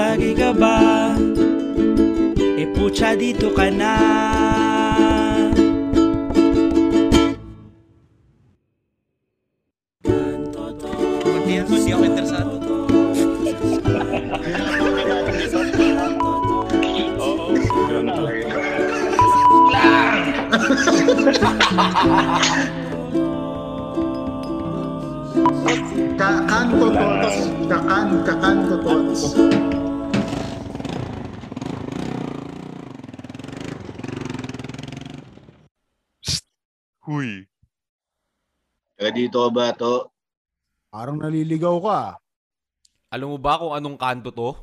Tagay ka ba? E pucha dito ka na dito ka ba to? Parang naliligaw ka. Alam mo ba kung anong kanto to?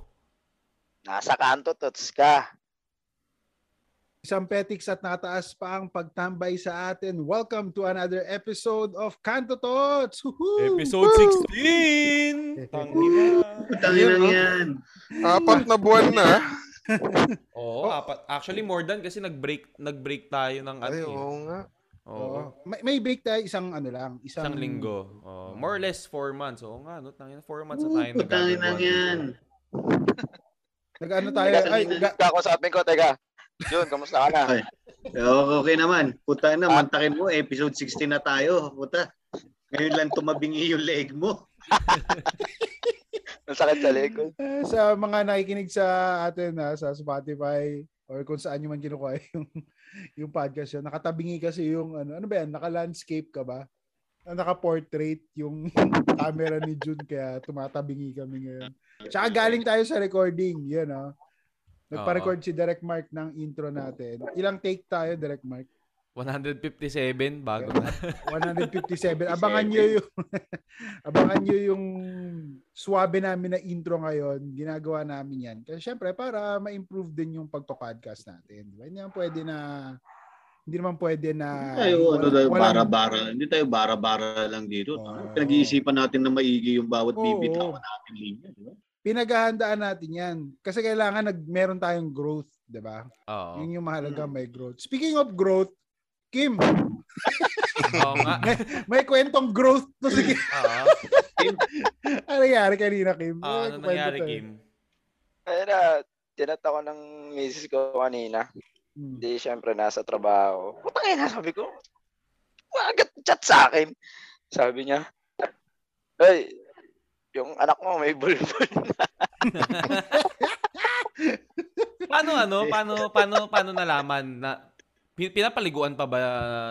Nasa kanto, tots ka. Isang petiks at nakataas pa ang pagtambay sa atin. Welcome to another episode of Kanto Tots! Woohoo! Episode 16! Tangina. Tangin lang yan. Apat na buwan na. Oo, apat. Actually, more than kasi nag-break, nag-break tayo ng ano Ay, eh. oo nga. Oo. Oo. May, may break tayo isang ano lang. Isang, Isang linggo. Oh, more or less four months. Oo nga, no? Tangina, four months na tayo Oo, Tangin lang yan. Nag-ano tayo. Ay, ga- kakusapin ko, teka. Jun, kamusta ka na? Ay. Okay, okay naman. Puta na, mantakin mo. Episode 16 na tayo. Puta. Ngayon lang tumabingi yung leg mo. Ang sakit sa likod. eh, sa mga nakikinig sa atin ha, sa Spotify or kung saan nyo man kinukuha yung, yung podcast yun. Nakatabingi kasi yung ano, ano ba yan? Naka-landscape ka ba? Ah, Naka-portrait yung camera ni Jun kaya tumatabingi kami ngayon. Tsaka galing tayo sa recording. Yan ha. Nagpa-record si Direct Mark ng intro natin. Ilang take tayo, Direct Mark? 157 bago na. 157. Abangan nyo yung abangan nyo yung swabe namin na intro ngayon. Ginagawa namin yan. Kasi syempre, para ma-improve din yung pagpo-podcast natin. Di ba? Hindi naman pwede na hindi naman pwede na Hindi tayo, ano tayo, walang- bara-bara. Hindi tayo bara-bara lang dito. Oo. Pinag-iisipan natin na maigi yung bawat Oo. bibitawan natin linya. Di ba? pinaghahandaan natin yan. Kasi kailangan nag meron tayong growth, 'di ba? Oo. Yun yung mahalaga may growth. Speaking of growth, Kim, Oo nga. may kwentong growth to si Kim. Oo. ano nangyari kanina, Kim? Ah, May ano nangyari, tayo. Kim? Ayun na, tinat ako ng misis ko kanina. Hmm. Hindi, syempre, nasa trabaho. Putang ina, sabi ko. Agad chat sa akin. Sabi niya, Hey, yung anak mo may bulbul na. Paano ano? Paano paano paano nalaman na pinapaliguan pa ba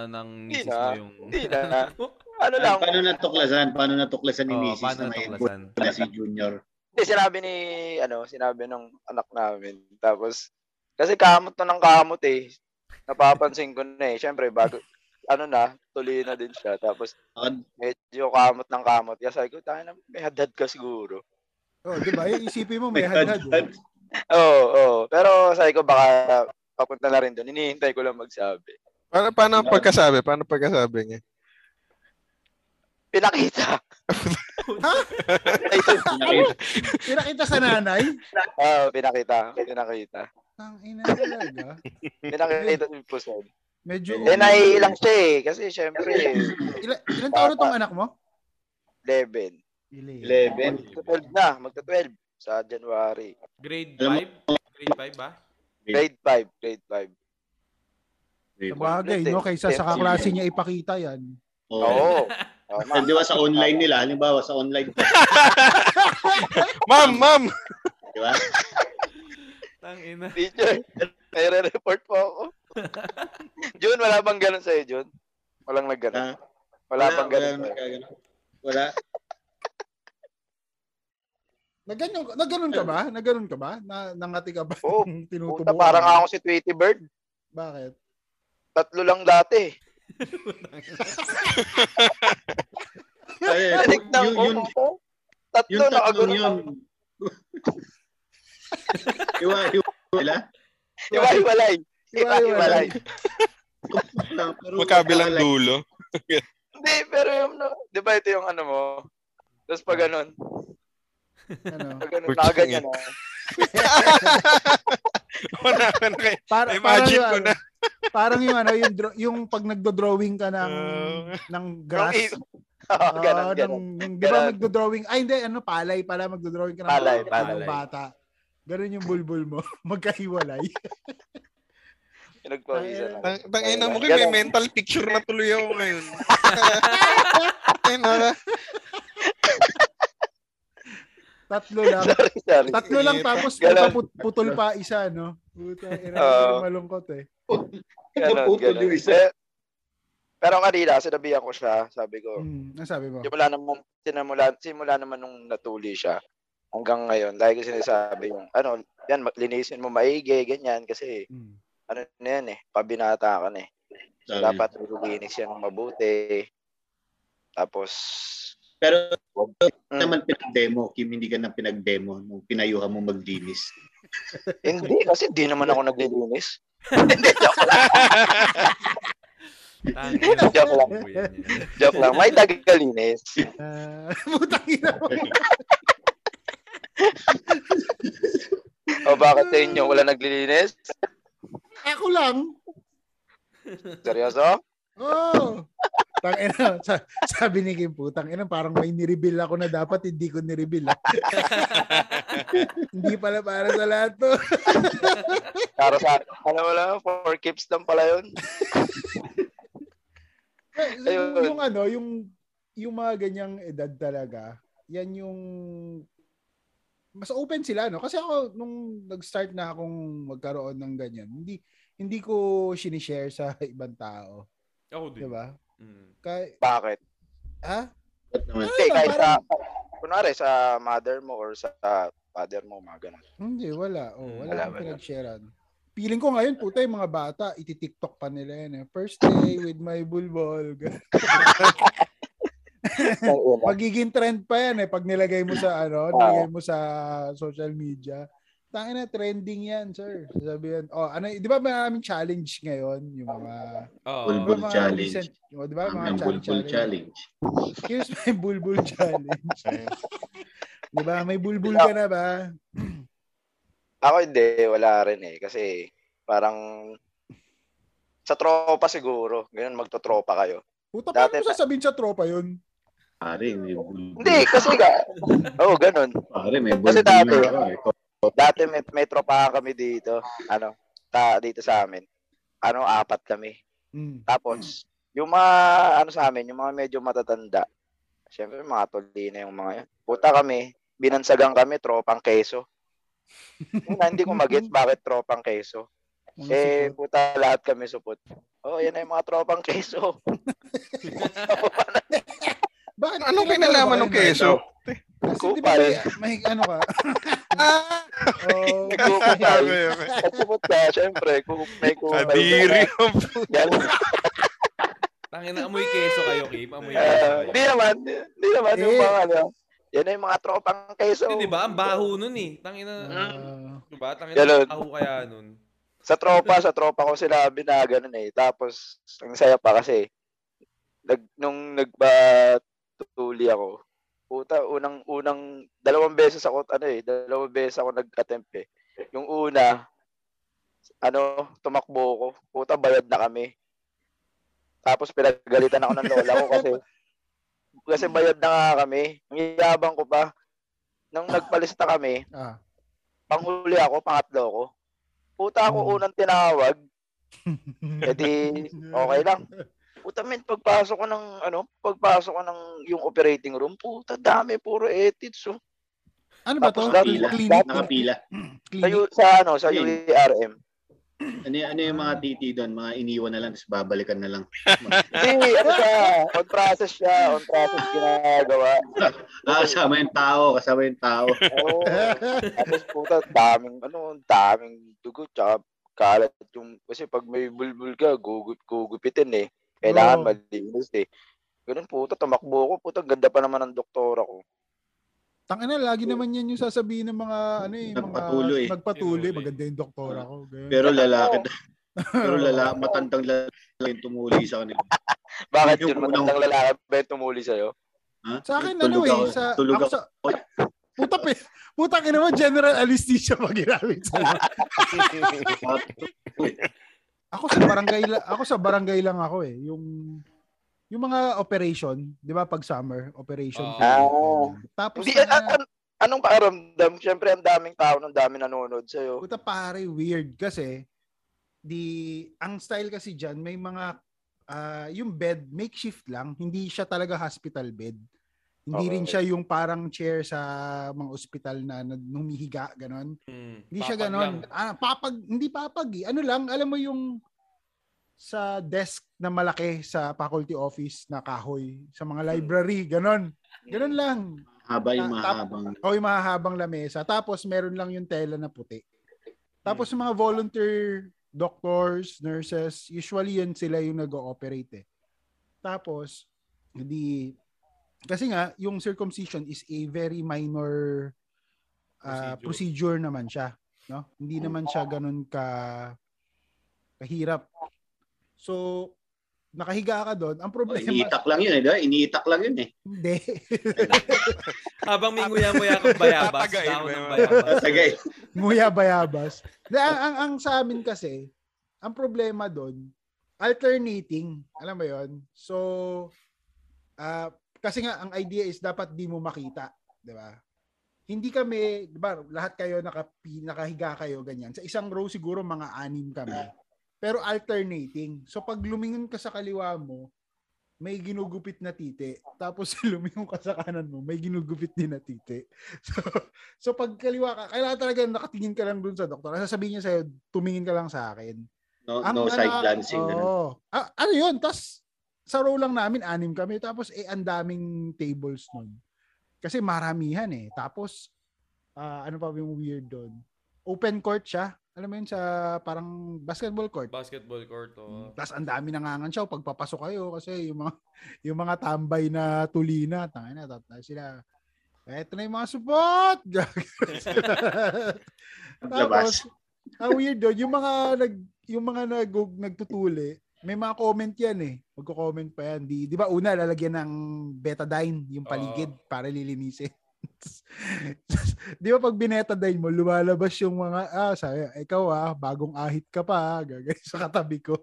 ng misis mo yung Hindi na. Ano lang, Paano natuklasan? Paano natuklasan ni Mrs. paano na may natuklasan? na si Junior? Hindi, sinabi ni, ano, sinabi ng anak namin. Tapos, kasi kamot na ng kamot eh. Napapansin ko na eh. Siyempre, bago, ano na, tuloy na din siya. Tapos, medyo kamot ng kamot. Kaya sabi ko, tayo na, may hadad ka siguro. Oh, 'di ba? Yung isipin mo may hadhad. eh. Oo, oo. Pero sabi ko, baka papunta na rin doon. Hinihintay ko lang magsabi. Paano, paano ang pagkasabi? Paano pagkasabi niya? Pinakita. Ha? Nakita. Pinakita sa nanay? Oo, pinakita. Pinakita. Ang ina talaga. Pinakita ni Puson. Medyo Eh, naiilang siya eh. Kasi syempre, Ilan, ilan taon na tong anak mo? 11. 11. Magta-12 na. Magta-12 sa January. grade Alam 5? Grade 5 ba? Grade 5. Grade 5. Sa bagay, no? Kaysa sa kaklase niya ipakita yan. Oo. Oo. Tama. Di ba sa online nila, halimbawa sa online Ma'am, ma'am! di ba? Tang ina. Teacher, nire-report po ako. Jun, wala bang ganun sa'yo, Jun? Walang nagganon. Ha? Wala, bang ganun wala, wala, wala. Nagganyan, nagganon ka ba? Nagganon ka ba? Na, nangati ka ba? Oo. Tinutubo Puta, parang ako si Tweety Bird. Bakit? Tatlo lang dati. Ay, yun, yun. Tatlo yung na tatlong agad. yun. Iwa, iwa, wala? Iwa-iwalay. Iwa-iwalay. Lang, pero Magkabilang dulo. Hindi, pero yung, no, di ba ito yung ano mo? Tapos pag ganun, Ano? nakaganyan ina. na. Wala ka na kayo. Para, Imagine parang, ko yung na. ano, Parang yung ano, yung, yung pag nagdo-drawing ka ng, Ah. ng grass. Oo, Oo, ganun, ng- ganun. yung- di ba magdo-drawing? Ay, hindi, ano, palay pala, magdo-drawing ka ng Palay, ng palay. bata. Ganun yung bulbul mo. Magkahiwalay. Pinagpawisan ako. Tang, tangina mo, Ganun. may mental picture na tuloy ako ngayon. Ay, naka. Tatlo lang. sorry, sorry. Tatlo lang tapos Ganun. put- putol pa isa, no? Puta, ina, Oo. malungkot eh. Ganon, ganon. yung isa. Eh, Pero kanina, sinabihan ko siya, sabi ko, Hmm, ano sabi mo? simula naman, sinamula, simula naman nung natuli siya, hanggang ngayon, lagi ko sinasabi yung, ano, yan, linisin mo maigi, ganyan, kasi, Hmm. ano na yan eh, pabinata ka na eh. So, Sabi. dapat nililinis yan ng mabuti. Tapos, Pero mm, naman pinag-demo, Kim, hindi ka na pinag-demo nung pinayuhan mo maglinis. hindi, kasi di naman ako naglilinis. Hindi, joke lang. Tangina. Joke lang. Joke lang. May tagalinis. Ah, putang ina mo. O bakit sa inyo wala naglilinis? Ako lang. Seryoso? Oh. Tang ina, sa, sabi ni Kim putang ina, parang may nireveal ako na dapat hindi ko nireveal. ah. hindi pala para sa lahat to. Para sa, ano wala, for keeps lang pala yun. Eh, Ayun. yung ano, yung yung mga ganyang edad talaga, yan yung mas open sila no kasi ako nung nag-start na akong magkaroon ng ganyan hindi hindi ko sinishare sa ibang tao Ako din. 'di ba Mm. kay Bakit? ha Ba't naman? Hindi, lang, kahit sa, parang- kunwari sa mother mo or sa father mo, mga ganun. hindi wala oh Hmm, wala, wala, akong wala. pinag-sharean Feeling ko ngayon, puta, yung mga bata, iti-TikTok pa nila yan. Eh. First day with my bulbol. Magiging trend pa yan eh pag nilagay mo sa ano, nilagay mo sa social media. Tangina na trending yan, sir. Sabihan, oh, ano, 'di ba maraming challenge ngayon yung mga ba, Bulbul mga challenge. recent- oh, 'di ba mga Ang challenge, bulbul challenge. challenge. Here's my bulbul challenge. 'Di ba? May bulbul ka na ba? Ako hindi, wala rin eh. Kasi parang sa tropa siguro. Ganun, magtotropa kayo. Puta, paano Dati- mo sasabihin sa tropa yun? Pare, may bulbul. Hindi, kasi ka. Oo, oh, ganun. Pare, may Kasi bulbul dati- na ako. eh. Dati may, may tropa kami dito. Ano, ta, dito sa amin. Ano, apat kami. Mm. Tapos, yung mga, ano sa amin, yung mga medyo matatanda. Siyempre, mga tuli na yung mga yan. Puta kami, binansagan kami, tropang keso. Una, hindi ko mag-get bakit tropang keso. Mga Eh, puta, lahat kami supot. Oh, yan yung mga tropang keso. Bakit Anong ba ng keso? Kasi di ba may ano ka? Oh, sabi. Pag ka, syempre, kukup may kupal. Kadiri. Yan. Tangina, amoy keso kayo, Kim. Amoy keso Ah, kayo. Di naman, di naman yung Eh. mga ano. Yan na yung mga tropang keso. Hindi, di ba? Ang baho nun eh. Tangina, ah, di ba? Tangina, Ganun. ang baho kaya nun. sa tropa, sa tropa ko sinabi na ganun eh. Tapos, ang saya pa kasi, nag, nung nagbatuli ako, puta, unang, unang, dalawang beses ako, ano eh, dalawang beses ako nag-attempt eh. Yung una, ano, tumakbo ko, puta, bayad na kami. Tapos pinagalitan ako ng lola ko kasi, kasi bayad na nga kami. Ang yabang ko pa, nung nagpalista kami, ah. panghuli ako, pangatlo ko. Puta ako Hmm. unang tinawag. E di, okay lang. Puta men, pagpasok ko ng, ano, pagpasok ko ng yung operating room, puta, dami, puro ethics. Oh. Ano ba to? Tapos Pila. Clinic? Nakapila. Sa, Clinic? Sa, ano, sa Yun. UARM. Ano, ano yung mga titi doon? Mga iniwan na lang, tapos babalikan na lang. Hindi, ano siya, on process siya, on process ginagawa. Ah, kasama yung tao, kasama yung tao. Oo. Tapos puta, daming, ano, daming dugo, tsaka kalat yung, kasi pag may bulbul ka, gugup, gugupitin eh. Kailangan Oo. malinis eh. Ganun puta, tumakbo ko, puta, ganda pa naman ng doktora ko. Tangina, lagi naman yan yung sasabihin ng mga ano eh, Nagpatuloy. mga nagpatuloy, Pinuli. maganda yung doktora ko. ganyan. Pero lalaki, pero lalaki, matandang lalaki yung tumuli sa kanila. Bakit Yung yun, matandang lalaki ba yung tumuli sa'yo? Ha? Sa akin, ano eh, sa, tulog ako ako. sa, puta pe, puta ka naman, general anesthesia pa ginamit sa Ako sa barangay la- ako sa barangay lang ako eh, yung yung mga operation, 'di ba pag summer, operation. Field, Ah. ganyan. Tapos Hindi, na, an, an, anong pakiramdam? Siyempre, ang daming tao, ang daming nanonood sa'yo. Puta pare, weird kasi di ang style kasi diyan may mga ah, yung bed makeshift lang, hindi siya talaga hospital bed. Hindi rin Okay. siya yung parang chair sa mga ospital na, na humihiga ganon. Hmm, Hindi siya ganon. lang. Ah, papag, hindi papag eh. Ano lang, alam mo yung sa desk na malaki sa faculty office na kahoy, sa mga library, ganon. Ganon lang. Haba yung Ah, mahabang. O yung mahahabang lamesa. Tapos meron lang yung tela na puti. Tapos yung mga volunteer doctors, nurses, usually yan sila yung nag-ooperate eh. Tapos, hindi, kasi nga, yung circumcision is a very minor ah, procedure. Procedure. naman siya. No? Hindi naman siya ganun ka kahirap. So, nakahiga ka doon. Ang Oh, problema, iniitak lang yun eh. di ba? Iniitak lang yun eh. hindi. Habang may nguya-nguya kang bayabas, yun. bayabas. Tagay. Nguya bayabas. Ang, ang, ang sa amin kasi, ang problema doon, alternating. Alam mo yon So, ah, kasi nga, ang idea is dapat di mo makita. Di ba? Hindi kami, di ba, lahat kayo nakapi, nakahiga kayo, ganyan. Sa isang row siguro mga anim kami. Pero alternating. So, pag lumingon ka sa kaliwa mo, may ginugupit na titi. Tapos lumingon ka sa kanan mo, may ginugupit din na titi. So, so pag kaliwa ka, kailangan talaga nakatingin ka lang dun sa doktor. Sasabihin niya sa'yo, tumingin ka lang sa akin. No, Ang no side glancing. Oo. Ah, ano yun? Tapos, sa row lang namin, anim kami. Tapos, eh, ang daming tables nun. Kasi maramihan eh. Tapos, ah, ano pa yung weird doon? Open court siya. Alam mo yun sa parang basketball court. Basketball court, oh. Tapos ang dami nangangansyaw pag papasok kayo kasi yung mga yung mga tambay na tulina, tangina na tat- sila. Eto na yung mga support. Tapos ang weird doon, yung mga nag yung mga nag nagtutuli, may mga comment yan eh. Magko-comment pa yan. Di, di ba una lalagyan ng betadine yung paligid para lilinisin. di ba pag binetadine mo, lumalabas yung mga, ah, sabi, ikaw ah, bagong ahit ka pa, gagay sa katabi ko.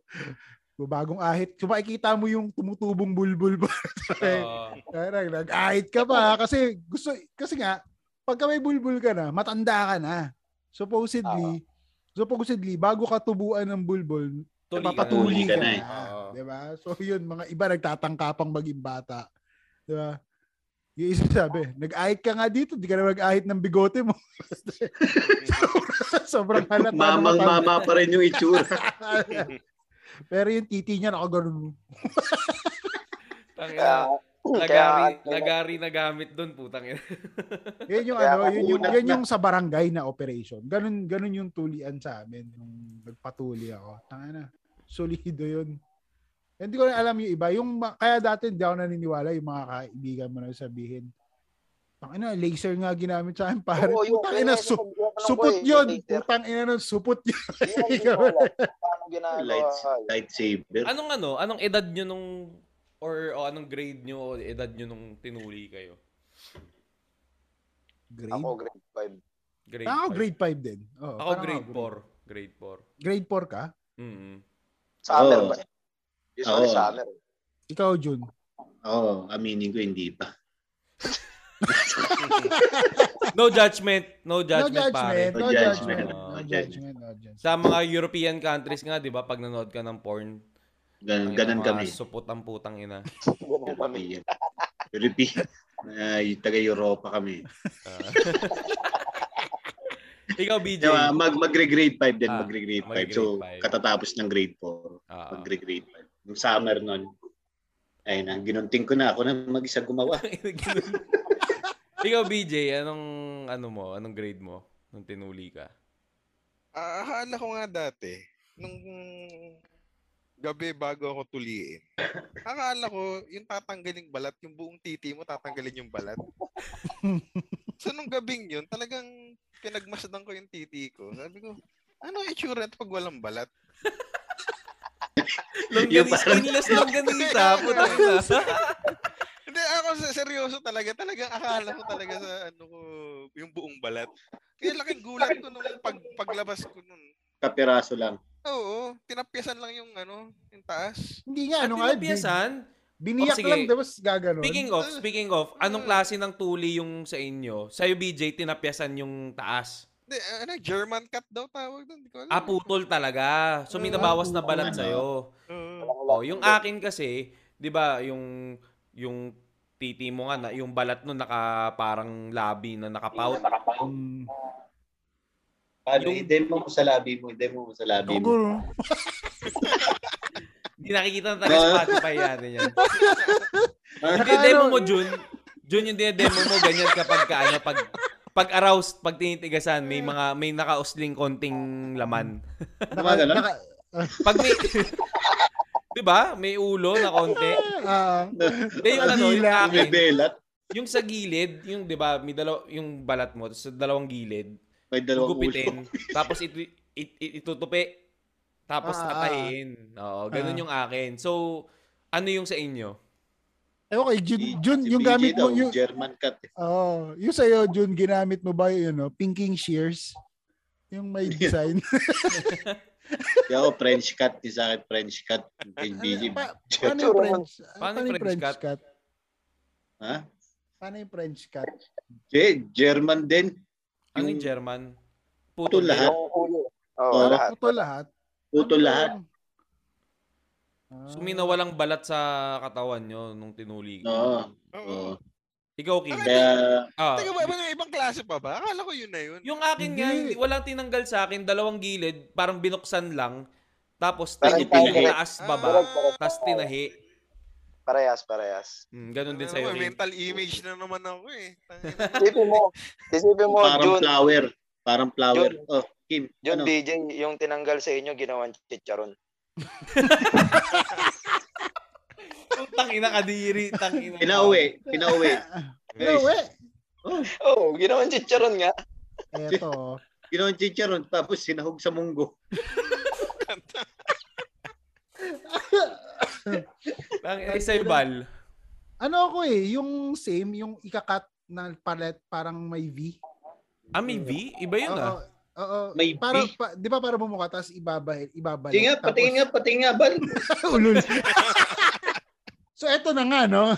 Bagong ahit. So makikita mo yung tumutubong bulbul ba? Oo. Parang nag-ahit ka pa kasi gusto kasi nga pagka may bulbul ka na, matanda ka na. Supposedly, supposedly bago ka tubuan ng bulbul, Tuli na. ka ka na eh. Oo. 'Di ba? So yun, mga iba nagtatangkapang maging bata. 'Di ba? Yung isa sabi, nag-ahit ka nga dito, di ka na mag-ahit ng bigote mo. Sobrang halata. na Mamang mama pa rin yung itsura. Pero yung titi niya nakaganon. Tangina. Kaya, Lagari, kaya, lagari na gamit doon, putang ina. Yan yung Kaya ano, yun yung, yan yung sa barangay na operation. Ganun, ganun yung tulian sa amin nung nagpatuli ako. Tanga na. Solido yun. Hindi ko na alam yung iba. Yung, ma- kaya dati hindi ako naniniwala yung mga kaibigan mo na sabihin. Tangina, laser nga ginamit sa akin pare. Oo, yung- Putang ina, su- yung alam ko supot eh, yun. Putang ina nun, supot yun. Paano ginagawa. Light, lightsaber. Anong ano, anong edad nyo nung, or o anong grade nyo o edad nyo nung tinuli kayo? Grade? Ako, grade 5. Grade ako five. grade 5 din. Oo, Ako grade ako 4. Grade 4. Grade 4 ka? Mm-hmm. Summer Oo. ba? Usually Oo. summer. Ikaw, Jun. Oo, aminin ko hindi pa. No judgment. No No judgment, pare. judgment. No No judgment. judgment. No No judgment. No judgment. Sa mga European countries nga, di ba, pag nanood ka ng porn, Ganun, ganun kami. supot ang putang ina. Ganun kami. European. European. Uh, taga-Europa kami. Ah. Ikaw, BJ. Diba, mag, magre-grade 5 din, Ah, magre-grade 5. magre-grade So, five. katatapos ng grade 4, Ah. magre-grade 5. Yung summer nun, ay na, ginunting ko na ako na mag-isa gumawa. Ikaw, BJ, anong, ano mo, anong grade mo nung tinuli ka? Ah, akala ko nga dati, nung gabi bago ako tuliin, akala ko yung tatanggalin balat, yung buong titi mo tatanggalin yung balat. so nung gabing yun, talagang pinagmasdan ko yung titi ko. Sabi ko, ano itsura pag walang balat? Yung Longganisa, skinless longganisa, putang ina. Hindi, ako seryoso talaga. Talagang akala ko talaga sa ano ko, yung buong balat. Kaya laking gulat ko nung pag, paglabas ko nun. Kapiraso lang. Oo, tinapyasan lang yung ano, yung taas. Hindi nga, ano nga, big, Biniyak Oh, sige. lang, tapos gaganon. Speaking of, speaking of, anong klase ng tuli yung sa inyo? Sa'yo, BJ, tinapyasan yung taas. Hindi, ano, German cat daw tawag doon. Ko alam. Ah, putol talaga. So, may nabawas na balat Ano? sa'yo. Oo. Oh, yung akin kasi, 'di ba, yung yung titi mo nga na yung balat nun naka parang labi na nakapout. Mm. Paano? Yung- I-demo mo sa labi mo. I-demo mo sa labi mo. Hindi nakikita na taga Spotify yan yan. Yung demo mo Jun, Jun yung demo mo ganyan kapag ka, ano, pag pag aroused, pag tinitigasan, may mga may nakausling konting laman. Tama ka lang? naka- Pag may 'Di ba? May ulo na konti. ah, Hindi yung ano, yung akin, belat. yung sa gilid, yung 'di ba, may dalaw yung balat mo sa dalawang gilid. May dalawang ulo. gugupitin, tapos it, it, it, itutupi, tapos Ah, ah, tatahiin. Oo, ganun Ah. yung akin. So, ano yung sa inyo? eh, okay, Jun, Si- Jun, si yung gamit mo, yung, German eh. oh, yung sa'yo, Jun, ginamit mo ba yung, ano, pinking shears? Yung may design. Kaya ako French cat. Di sa akin French cat. Kay BJ. Pa- paano yung French? Paano yung French cat? Ha? Paano yung French cat? Je- German din. Ano yung German? Puto Puto lahat. Oo, Oo. lahat. Puto lahat. Puto Ano lahat. Ah. So, may nawalang balat sa katawan nyo nung tinuli. ko. Oo. Oo. Ikaw, Kim. Kaya Ah, Teka ba, may ibang klase pa ba? Akala ko yun na yun. yung akin nga, Hindi. walang tinanggal sa akin, dalawang gilid, parang binuksan lang, tapos Parang tinahi, tiger. taas Ah. baba, tapos tinahi. Parehas, parehas. Hmm, ganun din Ano sa'yo, Kim. mental image na naman ako eh. Tangina. Isipin mo, isipin mo, parang Jun, flower. Parang flower. Jun. Oh, Kim. Jun Ano? DJ, yung tinanggal sa inyo, ginawan chicharon. Tangina kadiri, tangina. Pinauwi. Pinauwi. Pinauwi. Oo, oh, ginawan chicharon nga. Eto. Ginawa yung chicharon tapos sinahog sa munggo. Tangina, sa'yo, Bal. Ano ako eh, yung same, yung ikakat na palet, parang may V. Ah, may V? Iba yun ah. Oo. May para, V? pa, di ba para bumuka, tapos ibabalik, ibabalik. Patingin nga, patingin nga, patingin nga, bal. Ulul. so eto na nga, no?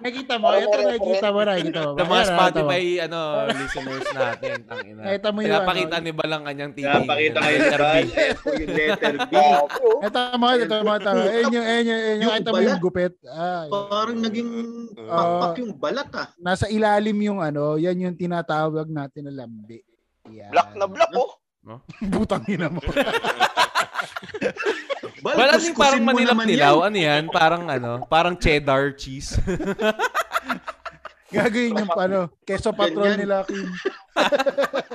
nakita mo, eto nakikita mo, nakikita mo. Sa mga Spotify ano listeners natin, tangina. Nakita mo yung Pinapakita ano. ni Balang kanyang TV. Napakita kayo ni Letter B. Bal. Ito yung letter B. Ito mo, ito mo, ito mo. Ayun yung, ayun yung, ayun yung, ito mo yung gupit. Ah. Parang naging pakpak yung balat ah. Nasa ilalim yung ano, yan yung tinatawag natin na lambi. Black na black, oh. Butang ina mo. Bal, Wala din kuskusin parang mo Manila naman Tilaw. yan. Ano yan? Parang ano? Parang cheddar cheese. Gagawin yung ano, keso patrol nila, Kim.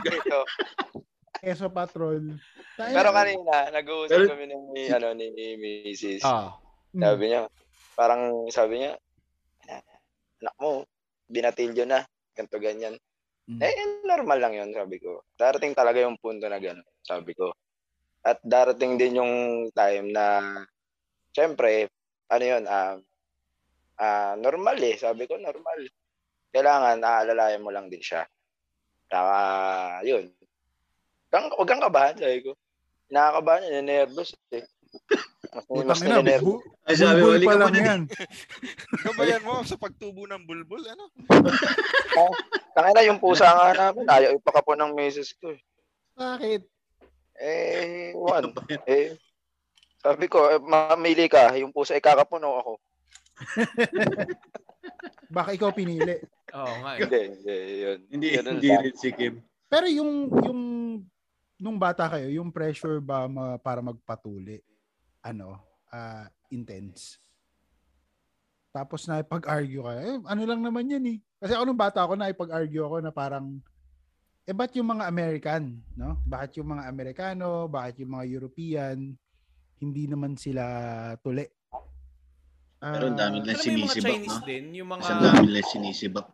Ito. Keso patrol. Tayo. Pero kanina, nag-uusap Pero- kami ni, ano, ni Mrs. ah. Sabi niya, parang sabi niya, anak mo, binatilyo na, ganto ganyan. Mm. Eh, normal lang yun, sabi ko. Darating talaga yung punto na gano'n, sabi ko. At darating din yung time na, syempre, ano yun, ah, ah, normal eh, sabi ko, normal. Kailangan, aalalayan mo lang din siya. Saka, yun. Kang, huwag kang kabahan, sabi ko. Nakakabahan niya, nervous eh. Mas, mas ninenervous. bu- Ay, sabi, bulbul pa ka lang yan. Gabayan mo sa pagtubo ng bulbul, ano? Tangina yung pusa nga namin, ayaw ipakapon ng misis ko eh. Bakit? Eh, one. Eh, sabi ko, eh, mamili ka, yung pusa ikakapon o ako. Baka ikaw pinili. Oo nga eh. Hindi, hindi, yun. Hindi, Ganun hindi rin si Kim. Pero yung, yung, nung bata kayo, yung pressure ba ma- para magpatuli, ano, ah, intense? Tapos na ipag-argue ka. Eh, ano lang naman yan eh. Kasi ako nung bata ako, na ipag-argue ako na parang, eh ba't yung mga American, no? Bakit yung mga Amerikano, bakit yung mga European, hindi naman sila tuli? Pero ang dami mga sinisibak, Chinese no? din, yung mga Kasi ang dami lang sinisibak.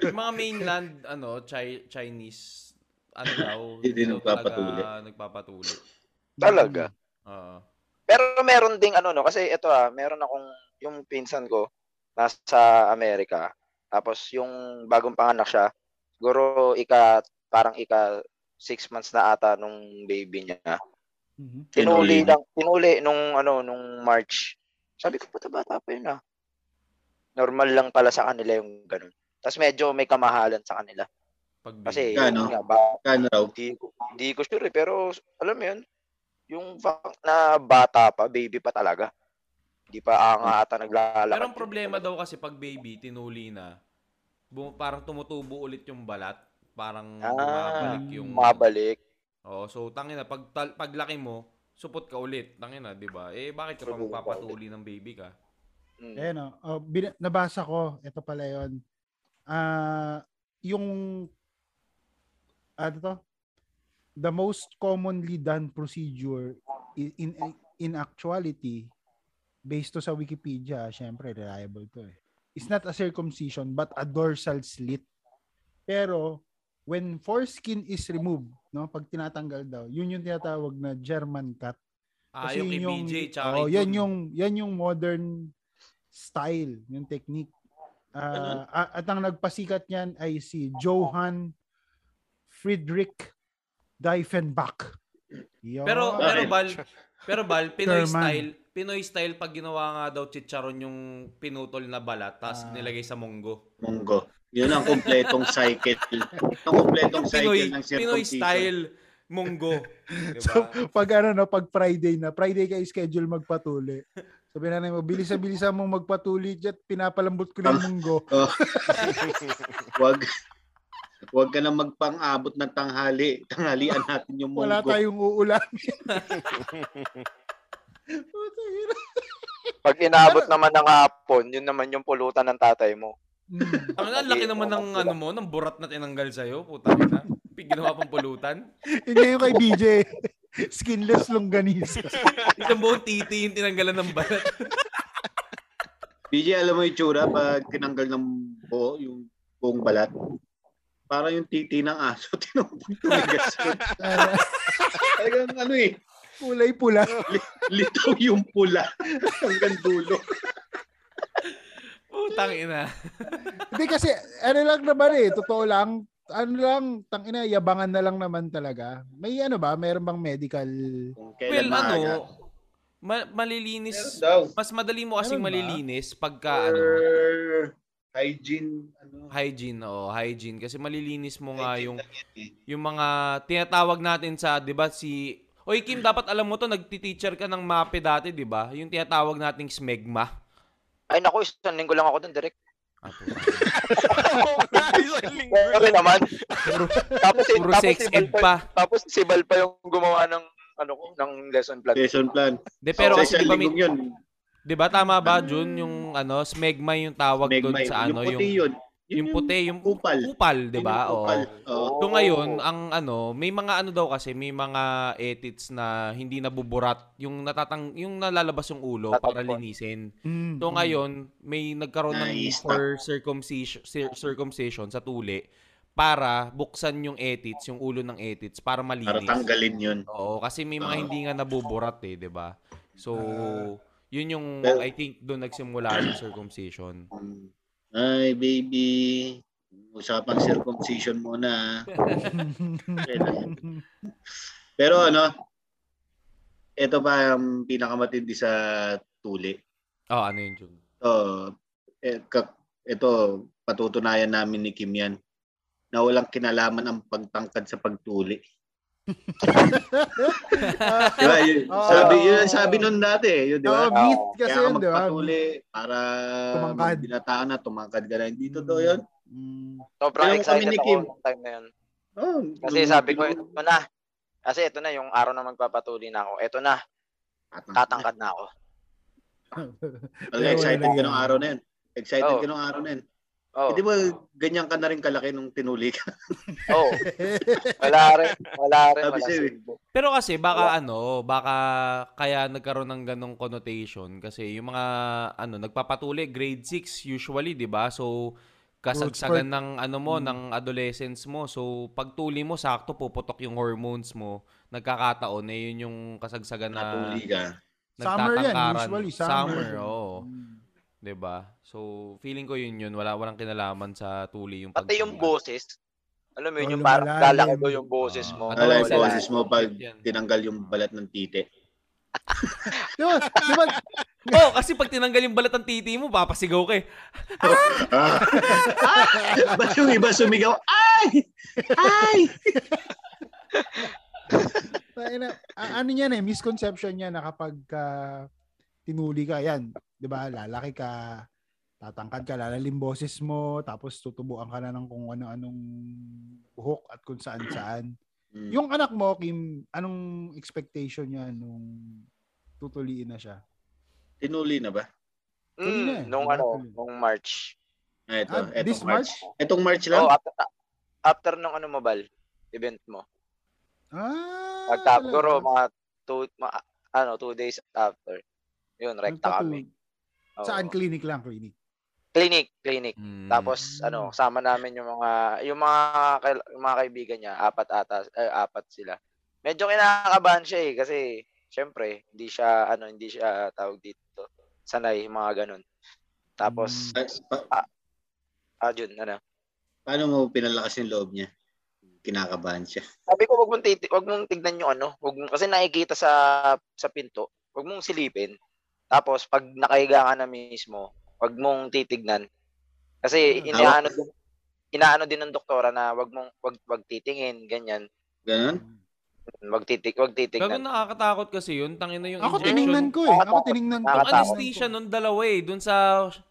yung mga mainland ano, Chi- Chinese ano daw, Hindi daw nagpapatuli. talaga nagpapatuli. Talaga. Oo. Pero meron ding ano no, kasi ito ah, meron akong, yung pinsan ko, nasa Amerika. Tapos yung bagong panganak siya, siguro ika, parang ika six months na ata nung baby niya. Mhm. Tinuli lang, tinuli nung ano, nung March. Sabi ko, puta bata pa yun ah. Normal lang pala sa kanila yung ganun. Tapos medyo may kamahalan sa kanila. Pag Kasi, Kano? yun nga, ba, Kano raw? hindi, ko- hindi ko sure eh, pero alam mo yun, yung fact na bata pa, baby pa talaga. Hindi pa anga ata naglalakad. Pero ang problema daw kasi pag baby, tinuli na, bu- parang tumutubo ulit yung balat. Parang Ah, bumabalik yung... Mabalik. Oo, so tangina, pag, tal- paglaki mo, supot ka ulit. Tangina, di ba? Eh, bakit ka pa magpapatuli ng baby ka? Mm. Eh no, oh, bin- nabasa ko, ito pala 'yon. Ah, yung ano to? The most commonly done procedure in in, in actuality based to sa Wikipedia, syempre reliable to eh. It's not a circumcision but a dorsal slit. Pero when foreskin is removed, no, pag tinatanggal daw, yun yung tinatawag na German cut. Ah, Kasi yung kay yun BJ, tsaka oh, yan yung yan yung modern style, yung technique. A- at ang nagpasikat niyan ay si Johann Friedrich Diefenbach. Yun. Pero, pero? Bal, pero Bal, Pinoy German. style, Pinoy style pag ginawa nga daw chicharon yung pinutol na balat tapos Ah. nilagay sa munggo. Munggo. Yun ang kompletong cycle. Ang kompletong cycle Pinoy, ng Pinoy circumcision. style munggo. Diba? So, pag ano no, pag Friday na, Friday ka schedule magpatuli. Sabi na mo, bilis-bilisan mong magpatuli at pinapalambot ko na yung munggo. Wag Wag ka na magpang-abot ng tanghali. Tanghalian natin yung munggo. Wala tayong uulamin. Pag inabot naman ng hapon, yun naman yung pulutan ng tatay mo. Mm. Ang ang laki naman ng ano mo, ng burat na tinanggal sa'yo. Puta na. Ginawa pang pulutan. Nga yung kay BJ. Skinless longganisa. Isang buong titi yung tinanggalan ng balat. BJ, alam mo yung tsura pag tinanggal ng buo, yung buong balat? Parang yung titi ng aso. Ah, Talagang ano eh, kulay pula. litaw yung pula hanggang dulo. Putang ina. Hindi kasi, ano lang naman eh, totoo lang, ano lang, tangina, yabangan na lang naman talaga. May ano ba, meron bang medical? Kung Well, kailan ano, maaga. ma- malilinis. Mas madali mo kasing malilinis pagka ano, hygiene, ano. hygiene, oh, hygiene kasi malilinis mo nga hygiene yung lang yan eh. yung mga tinatawag natin sa, 'di ba, si Oy Kim, dapat alam mo to, nagti-teacher ka ng MAPE dati, 'di ba? Yung tinatawag nating smegma. Ay naku, isang linggo lang ako dun, direct. Ah, puta. Isang linggo Okay naman. tapos, si, Puro tapos, sex si Bal pa, tapos si Bal pa yung gumawa ng ano ko, ng lesson plan. Lesson plan. De, pero Sa kasi isang 'di ba, may, yun. 'Di ba tama ba Jun yung ano, smegma yung tawag doon sa ano, yung yung puti yun. Yun yung puti, yung kupal. kupal, 'di ba? Oo. Oo. So ngayon, ang ano, may mga ano daw kasi, may mga edits na hindi nabuburat, yung natatang yung nalalabas yung ulo para Tatapon. linisin. Mm, So mm. ngayon, may nagkaroon ng Nice. for circumcision cir- circumcision sa tuli para buksan yung edits, yung ulo ng edits para Para malinis. tanggalin yun. Oo, kasi may mga Oo. hindi nga nabuburat eh, 'di ba? So, yun yung Pero- I think doon nagsimula yung circumcision. Mm. Ay, baby. Usapang circumcision muna. ah. Pero ano, ito pa ang pinakamatindi sa tuli. Oh, ano yun, Jun? So, eh, ito, patutunayan namin ni Kim yan na walang kinalaman ang pagtangkad sa pagtuli. Ah, Di ba? Yun, Oo. sabi, yun sabi nun dati. eh, Yun, di ba? oh, meat kasi Kaya ka yun, di ba? para Tumangkad. binataan na, tumangkad ka na. Hindi totoo yun. Mm. Sobrang kami excited ako nung time na yun. Oh, Kasi sabi ko, ito na. Kasi ito na, yung araw na magpapatuli na ako. Ito na, tatangkad na ako. Talaga excited ka nung araw na yun. Excited Oo. ka nung araw na yun. Oh, Hindi ba ganyan ka na rin kalaki nung tinuli ka? oh. Wala rin. Wala rin. Wala sa'yo eh. silbo. Pero kasi baka ano, baka kaya nagkaroon ng ganong connotation kasi yung mga ano nagpapatuli grade 6 usually, 'di ba? So kasagsagan ng ano mo Mm. ng adolescence mo. So pagtuli mo sakto puputok yung hormones mo. Nagkakataon eh yun yung kasagsagan na Natuli ka. Summer yan, usually. Summer. oo. Mm. 'Di ba? So feeling ko yun yun, wala walang kinalaman sa tuli yung Pati yung pagtuli. boses. Alam mo yun, Oh, yung parang lumalalim. lalaki mo yung boses mo. Ah, Wala yung Wala. boses mo pag Yan. tinanggal yung balat ng titi. Di ba, di ba, oh, kasi pag tinanggal yung balat ng titi mo, papasigaw ka eh. Ah. Ba't yung iba sumigaw? Ay! Ay! Tayo na, a- ano yan eh, misconception niya na kapag ah, tinuli ka, yan, di ba, lalaki ka, tatangkad ka, lalalim boses mo, tapos tutubuan ka na ng kung ano-anong buhok at kung saan-saan. Hmm. Yung anak mo, Kim, anong expectation niya nung tutuliin na siya? Tinuli na ba? Tuloy na eh. Mm, nung ano, nung March. Ah, Ito, Ah, etong this March. March? Etong March lang? Oh, after, after nung ano mo, Bal, event mo. Ah, Pagtap, talaga? siguro mga two, ma- ano, two days after. Yun, rekta kami. Oo. Saan? Clinic lang, clinic. Clinic, clinic. Mm. Tapos ano, kasama namin yung mga yung mga yung mga kaibigan niya, apat ata, eh, apat sila. Medyo kinakabahan siya eh kasi syempre, hindi siya ano, hindi siya tawag dito. Sanay mga ganun. Tapos Pa- pa- ah, yun, ano. paano mo pinalakas yung loob niya? Kinakabahan siya. Sabi ko wag mong titi, wag mong tignan yung ano, wag mong, kasi nakikita sa sa pinto, wag mong silipin. Tapos pag nakahiga ka na mismo, wag mong titignan. Kasi Ah. inaano din inaano din ng doktora na wag mong wag wag titingin, ganyan. Ganon? Wag titig, wag Pero nakakatakot kasi yun. Tangin na yung Ako injection. tiningnan ko eh. Ako tiningnan ko. Yung Nakakatakot. anesthesia nun dalawa eh. Dun sa,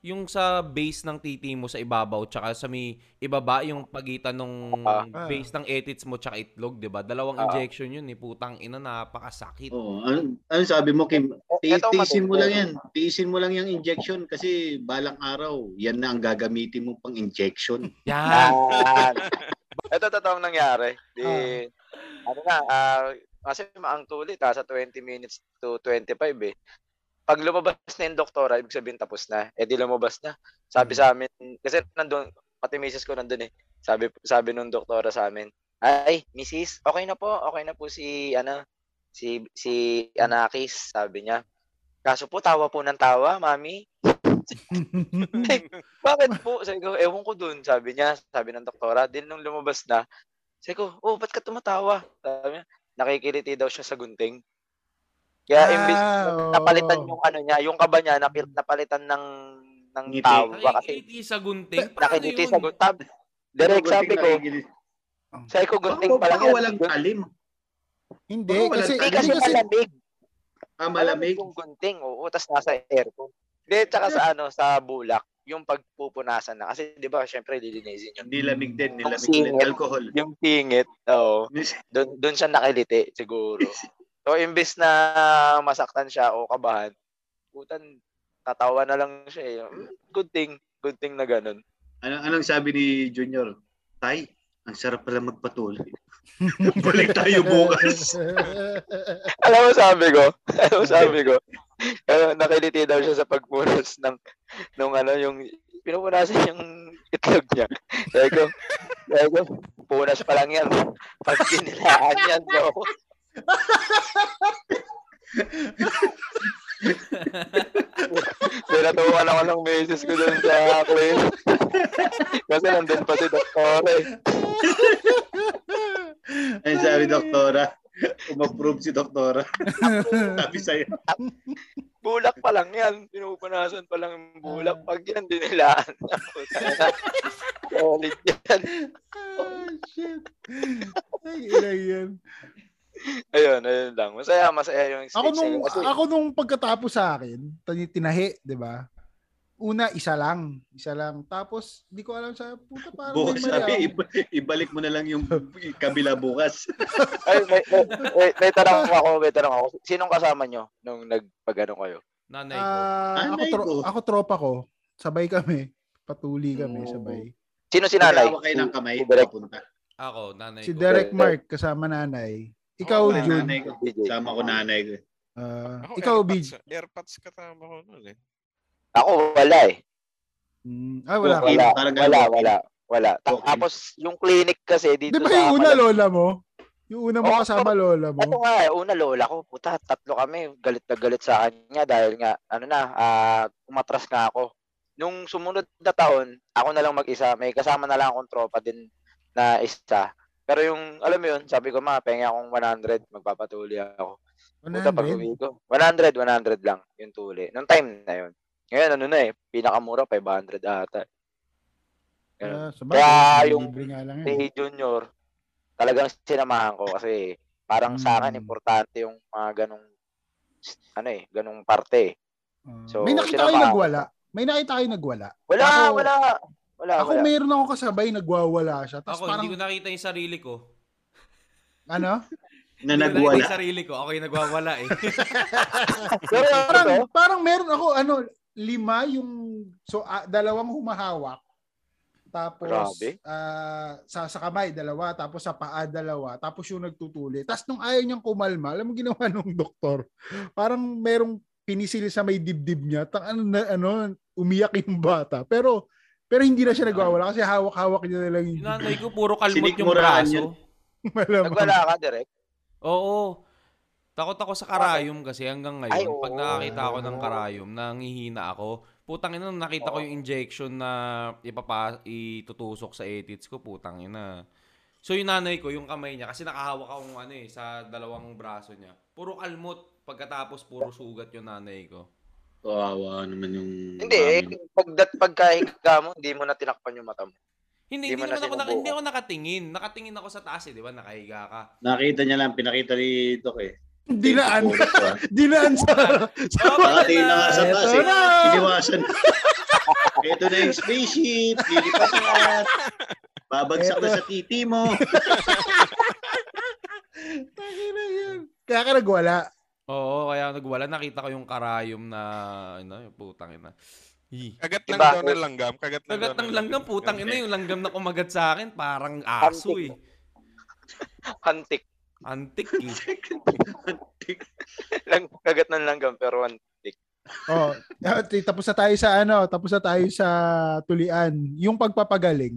yung sa base ng titi mo sa ibabaw, tsaka sa may ibaba, yung pagitan nung Ah. base ng etits mo tsaka itlog, di ba? Dalawang Ah. injection yun eh. Putang ina, napakasakit. Oo. Ano, ano sabi mo, Kim? Ti- Ito, tiisin mo lang yan. Tiisin mo lang yung injection kasi balang araw, yan na ang gagamitin mo pang injection. Yan. Yan. Ito totoong nangyari. Di, Ah. ano na, ah, kasi maang tulit ha, sa 20 minutes to 25 eh. Pag lumabas na yung doktora, ibig sabihin tapos na. Eh di lumabas na. Sabi sa amin, kasi nandun, pati misis ko nandun eh. Sabi, sabi nung doktora sa amin, ay, misis, okay na po, okay na po si, ano, si, si Anakis, sabi niya. Kaso po, tawa po ng tawa, mami. Bakit po? Sabi ko, ewan ko dun. Sabi niya, sabi ng doktora. Din nung lumabas na, sabi ko, oh, ba't ka tumatawa? Sabi niya, nakikiliti daw siya sa gunting. Kaya imbis Ah, oo. napalitan yung ano niya, yung kaba niya, napalitan ng ng Ngiti. tawa kasi Nakikiliti sa gunting. Yun? sa gunting. Direct sabi ko, sabi ko gunting Baka, pa lang walang talim. Hindi, kasi, Hindi kasi kasi, malamig. Ah, malamig. yung gunting, oo, tas nasa aircon. Hindi, tsaka sa ano, sa bulak, yung pagpupunasan na. Kasi di ba, syempre, lilinisin yun. Nilamig din, nilamig din. Alcohol. Yung pingit, oo. Doon doon siya nakiliti siguro. So imbes na masaktan siya o kabahan, putan tatawa na lang siya. Eh. Good thing, good thing na ganun. Anong, anong sabi ni Junior? Tay, ang sarap pala magpatuloy. Balik tayo bukas. Alam mo sabi ko, alam mo sabi ko, ano, nakiliti daw siya sa pagpunas ng nung ano yung pinupunasan yung itlog niya. Sabi ko, sabi ko, punas pa lang yan. Pag kinilaan yan, no? Pinatuwan ako ng misis ko dun sa claim. Kasi nandun pa si Doktor eh. Ayun sabi doktora. Umapprove si doktora. sabi sa'yo. Bulak pa lang yan. Pinupunasan pa lang yung bulak. Pag yan, dinilaan. Solid yan. ah, shit. Ay, ilang yan. Ayun, ayun lang. Masaya, masaya yung stage. Ako nung. Kasi, ako nung pagkatapos sa akin, tinahi, di ba? Una, isa lang. Isa lang. Tapos, di ko alam sa puta parang Bukas may mali sabi, ako. iba- ibalik mo na lang yung kabila bukas. ay, may, may, may, may tanong ako, may tanong ako. Sinong kasama nyo nung nagpagano kayo? Nanay ko. Ah, ako, tro- ko. ako tropa ko. Sabay kami. Patuli kami, Mm. sabay. Sino si nanay? Hawak kayo ng kamay. Si papunta. Ako, nanay Si ko. Derek Mark, kasama nanay. Ikaw, Oo, Jun. nanay ko. DJ. Sama ko nanay ko. Ah, Ako, ikaw, airpods, Big. airpods kasama ko nun eh. Ako, wala eh. Mm, ah, wala. Wala, wala, ganun. wala. Wala. Okay. Tapos, yung clinic kasi dito Di ba yung una lola mo? Yung una mo Oo, kasama lola mo? Ito nga, eh, una lola ko, puta, tatlo kami, galit na galit sa kanya dahil nga, ano na, ah, umatras nga ako. Nung sumunod na taon, ako na lang mag-isa, may kasama na lang akong tropa din na isa. Pero yung, alam mo yun, sabi ko, ma, pengi akong 100, magpapatuloy ako. Puta, pag 100? ko. 100, 100 lang yung tuli. Nung time na yun. Ngayon, ano na eh, pinakamura, 500 ata. Ganun. Ah, sa Kaya yung- lang Si yan. Junior, talagang sinamahan ko kasi parang sa akin Hmm. importante yung mga ganong ano eh, ganong parte eh. Ah, So, may nakita kayo nagwala. May nakita kayo nagwala. Wala, Ako- wala. Wala, Ako wala. mayroon ako kasabay nagwawala siya. Tapos Ako, parang hindi ko nakita yung sarili ko. ano? Na Hindi ko nagwala. sarili ko. Ako yung nagwawala eh. Pero Parang parang meron ako ano lima yung so ah, dalawang humahawak. Tapos Grabe. ah, sa sa kamay dalawa, tapos sa paa dalawa, tapos yung nagtutuli. Tapos nung ayaw niyang kumalma, alam mo ginawa nung doktor? Parang merong pinisil sa may dibdib niya. Tang ano na ano, umiyak yung bata. Pero pero hindi na siya nagwawala kasi hawak-hawak niya na lang yung nanay ko, puro kalmot yung braso. yun. malamang. nagwala ka direct. Oo. Takot ako sa karayom kasi hanggang ngayon. Ay, pag oo. nakakita ako ng karayom, nangihina ako. Putang ina, nakita ko yung injection na ipapa itutusok sa etits ko, putang ina. So yung nanay ko, yung kamay niya, kasi nakahawak akong ano eh, sa dalawang braso niya. Puro kalmot, pagkatapos puro sugat yung nanay ko. Kawawa naman yung... Hindi, eh, mami. pag dat pagkahiga mo, hindi mo na tinakpan yung mata mo. Hindi, Hindi hindi mo na naman ako, naka, sinubukan. hindi ako nakatingin. Nakatingin ako sa taas eh, di ba? Nakahiga ka. Nakita niya lang, pinakita ni Doc eh. Dinaan, ah. dinaan sa, sa Oh, na nga sa Eto eh. na! Iniwasan. Ito na yung spaceship. Lilipat na. Babagsak na sa titi mo. Tangina yan. Kaya ka nagwala. Oo, kaya nagwala. Nakita ko yung karayom na, ano, putang ina. Kagat lang Diba? daw ng langgam. Kagat lang Kagat ng langgam, putang ina, yung langgam na kumagat sa akin, parang aso eh. Hantik. Antik eh. Lang, kagat ng langgam, pero hantik. Oh, tapos na tayo sa ano, tapos na tayo sa tulian. Yung pagpapagaling.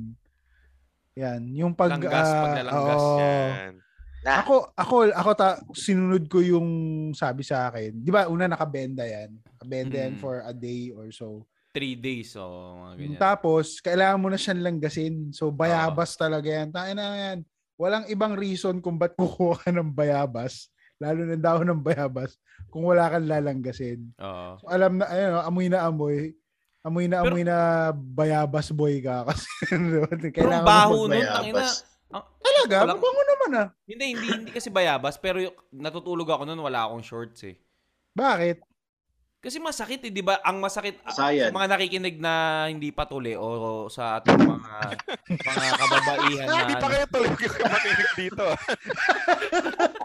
Yan, yung pag Langgas, ah, paglalanggas. oo. Yan. Ako ako ako ta sinunod ko yung sabi sa akin. 'Di ba una nakabenda yan. Nakabenda yan Mm. for a day or so. Three days, o mga ganyan. Tapos kailangan mo na siyang langgasin. So bayabas talaga yan. Tayo na yan. Walang ibang reason kung ba't kukuha ka ng bayabas, lalo ng dahon ng bayabas, kung wala kang lalanggasin. Oo. So, alam na, ayun, amoy na amoy. Amoy na Pero- amoy na bayabas boy ka kasi Pero kailangan baho nun, Bayabas. tangina. Talaga, Walang- mabango naman ah. Hindi, hindi, hindi kasi bayabas, pero yung, natutulog ako nun, wala akong shorts eh. Bakit? Kasi masakit eh, di ba? Ang masakit, ah, Sayad. sa mga nakikinig na hindi pa tuli o sa ating mga mga kababaihan na Hindi pa ano, kayo tulog yung makinig dito. ah.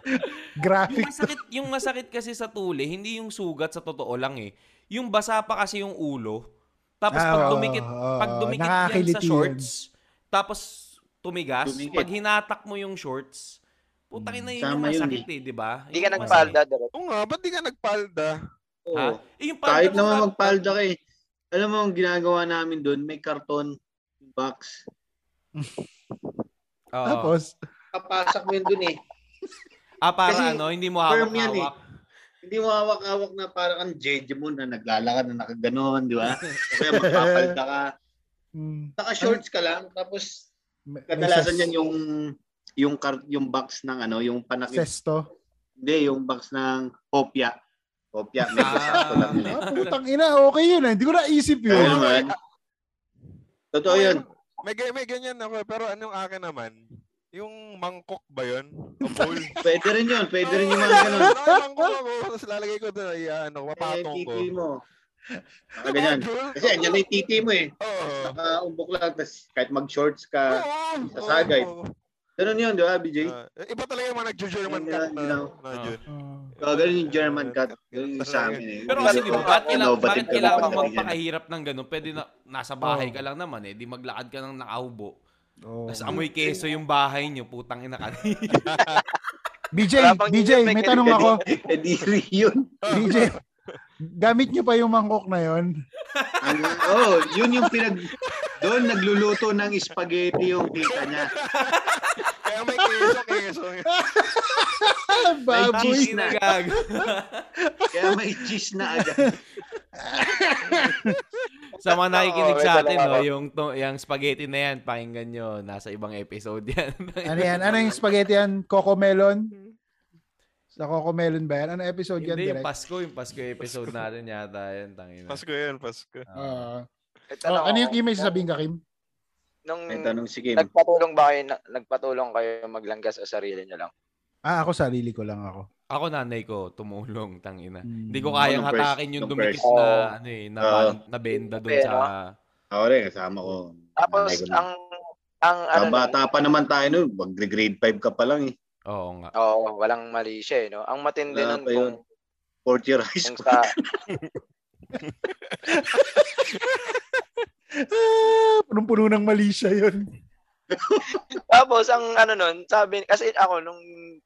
yung Graphic. masakit, yung masakit kasi sa tuli, hindi yung sugat sa totoo lang eh. Yung basa pa kasi yung ulo. Tapos Ah, pag dumikit, pag dumikit yan sa shorts, tapos tumigas, Dumikit. pag hinatak mo yung shorts, putang ina yun yung Tama yun masakit eh, di ba? hindi ka nagpalda direct. Oo nga, ba't di ka nagpalda? Oo. Ha? Eh, yung Kahit palda mo naman pa- magpalda ka eh. Alam mo, ang ginagawa namin doon, may karton box. Oo. Tapos, Kapasak mo yun doon eh. ah, para kasi ano, hindi mo firm yan eh. hawak-hawak. Hindi mo hawak-hawak na parang ang jeje mo na naglalakad na nakaganon, di ba? O kaya magpapalda ka. mm, Naka-shorts ka lang, tapos kadalasan yan yung yung kar- yung box ng ano, yung panakit. sesto. Hindi, yung box ng kopya. Kopya, Ah. sakto lang yun eh. Ah, putang ina, okay yun ah. Hindi ko naisip yun. naman, totoo yun. May, may ganyan ako, pero anong akin naman? Yung mangkok ba yun? O bowl? Pwede rin yun, pwede rin yung mga ganun. Mangkok ako. Tapos lalagay ko doon, ay, ano, Eh, papatong ko. titi mo. Naka ganyan. Kasi andyan na yung titi mo eh. Oo. Naka-umbok lang, tapos kahit mag-shorts ka, sasagay. oo. Ganun yun, di ba, BJ? Ah, iba talaga yung mga nag-German Yun cut na, na, you know. na yun. Ah. So, ganun yung German cut. Ganun yung sa amin eh. Pero Hindi kasi di ba, pa- bakit kailangan, innovative bakit kailangan magpakahirap ng ganun? Pwede na, nasa bahay ka lang naman eh. Di maglakad ka ng nakaubo. Oh. Tapos amoy keso yung bahay nyo. Putang ina ka. BJ, BJ, yun, may tanong ako. Eh, di rin yun. BJ, gamit niyo pa yung mangkok na yon? Ang, oh, yun yung pinag... Doon nagluluto ng spaghetti yung tita niya. Kaya may keso, keso. Baboy. cheese Ang na. Kaya may cheese na agad. Sa mga nakikinig Oo, sa may atin, no, yung, to, yung spaghetti na yan, pakinggan nyo. Nasa ibang episode yan. Ano yan? Ano yung spaghetti yan? Coco melon? Sa Coco Melon ba yan? Ano episode yan, Hindi, yung direct? Pasko, yung Pasko episode natin yata yan, tangina. Pasko yan, Pasko. Ah. May Oh, ano yung ako, Kim may sasabihin ka, Kim? Nung May tanong si Kim. nagpatulong ba kayo, na- nagpatulong kayo maglanggas o sarili nyo lang? Ah, ako sarili ko lang ako. Ako nanay ko, tumulong, tangina. Hmm. Hindi ko kayang first- hatakin yung dumikit na, Oo. ano eh, na, Oo. na benda doon sa... Ako rin, kasama ko. Tapos, ko ang, ang ano, nun, Kabata pa naman tayo nun. Mag-grade 5 ka pa lang eh. Oo nga. oo, walang mali siya, eh, no? Ang matindi nun kung, Fourth year high kung school. sa, Ah, punong-puno ng mali siya yun. Tapos ang ano nun, sabi kasi ako nung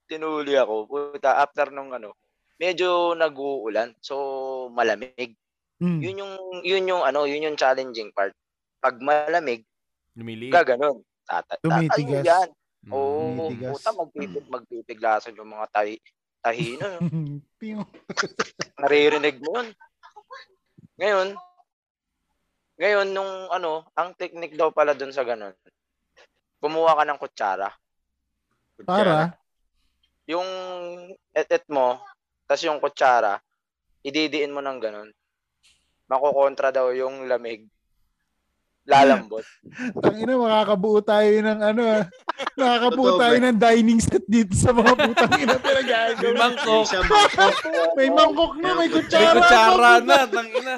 tinuli ako, puta after nung ano, medyo nag-uulan. So malamig. Hmm. Yun yung yun yung ano, yun yung challenging part. Pag malamig, Lumili. gaganon. Tata, Tumitigas. yan. Mm. Oo, Tumitigas. puta magpipig magpipiglasan yung mga tahi tahino. no? Piyo. Naririnig mo yun. Ngayon, ngayon nung ano, ang technique daw pala dun sa ganon. Kumuha ka ng kutsara. Para? yung etet mo, tas yung kutsara, ididiin mo ng ganun. Makokontra daw yung lamig. Lalambot. Tangina, makakabuo tayo ng ano ah. Makakabuo Totoo, tayo ng dining set dito sa mga putang ina May pinagagawa. mangkok. May mangkok na, may May kutsara. kutsara na, tangina.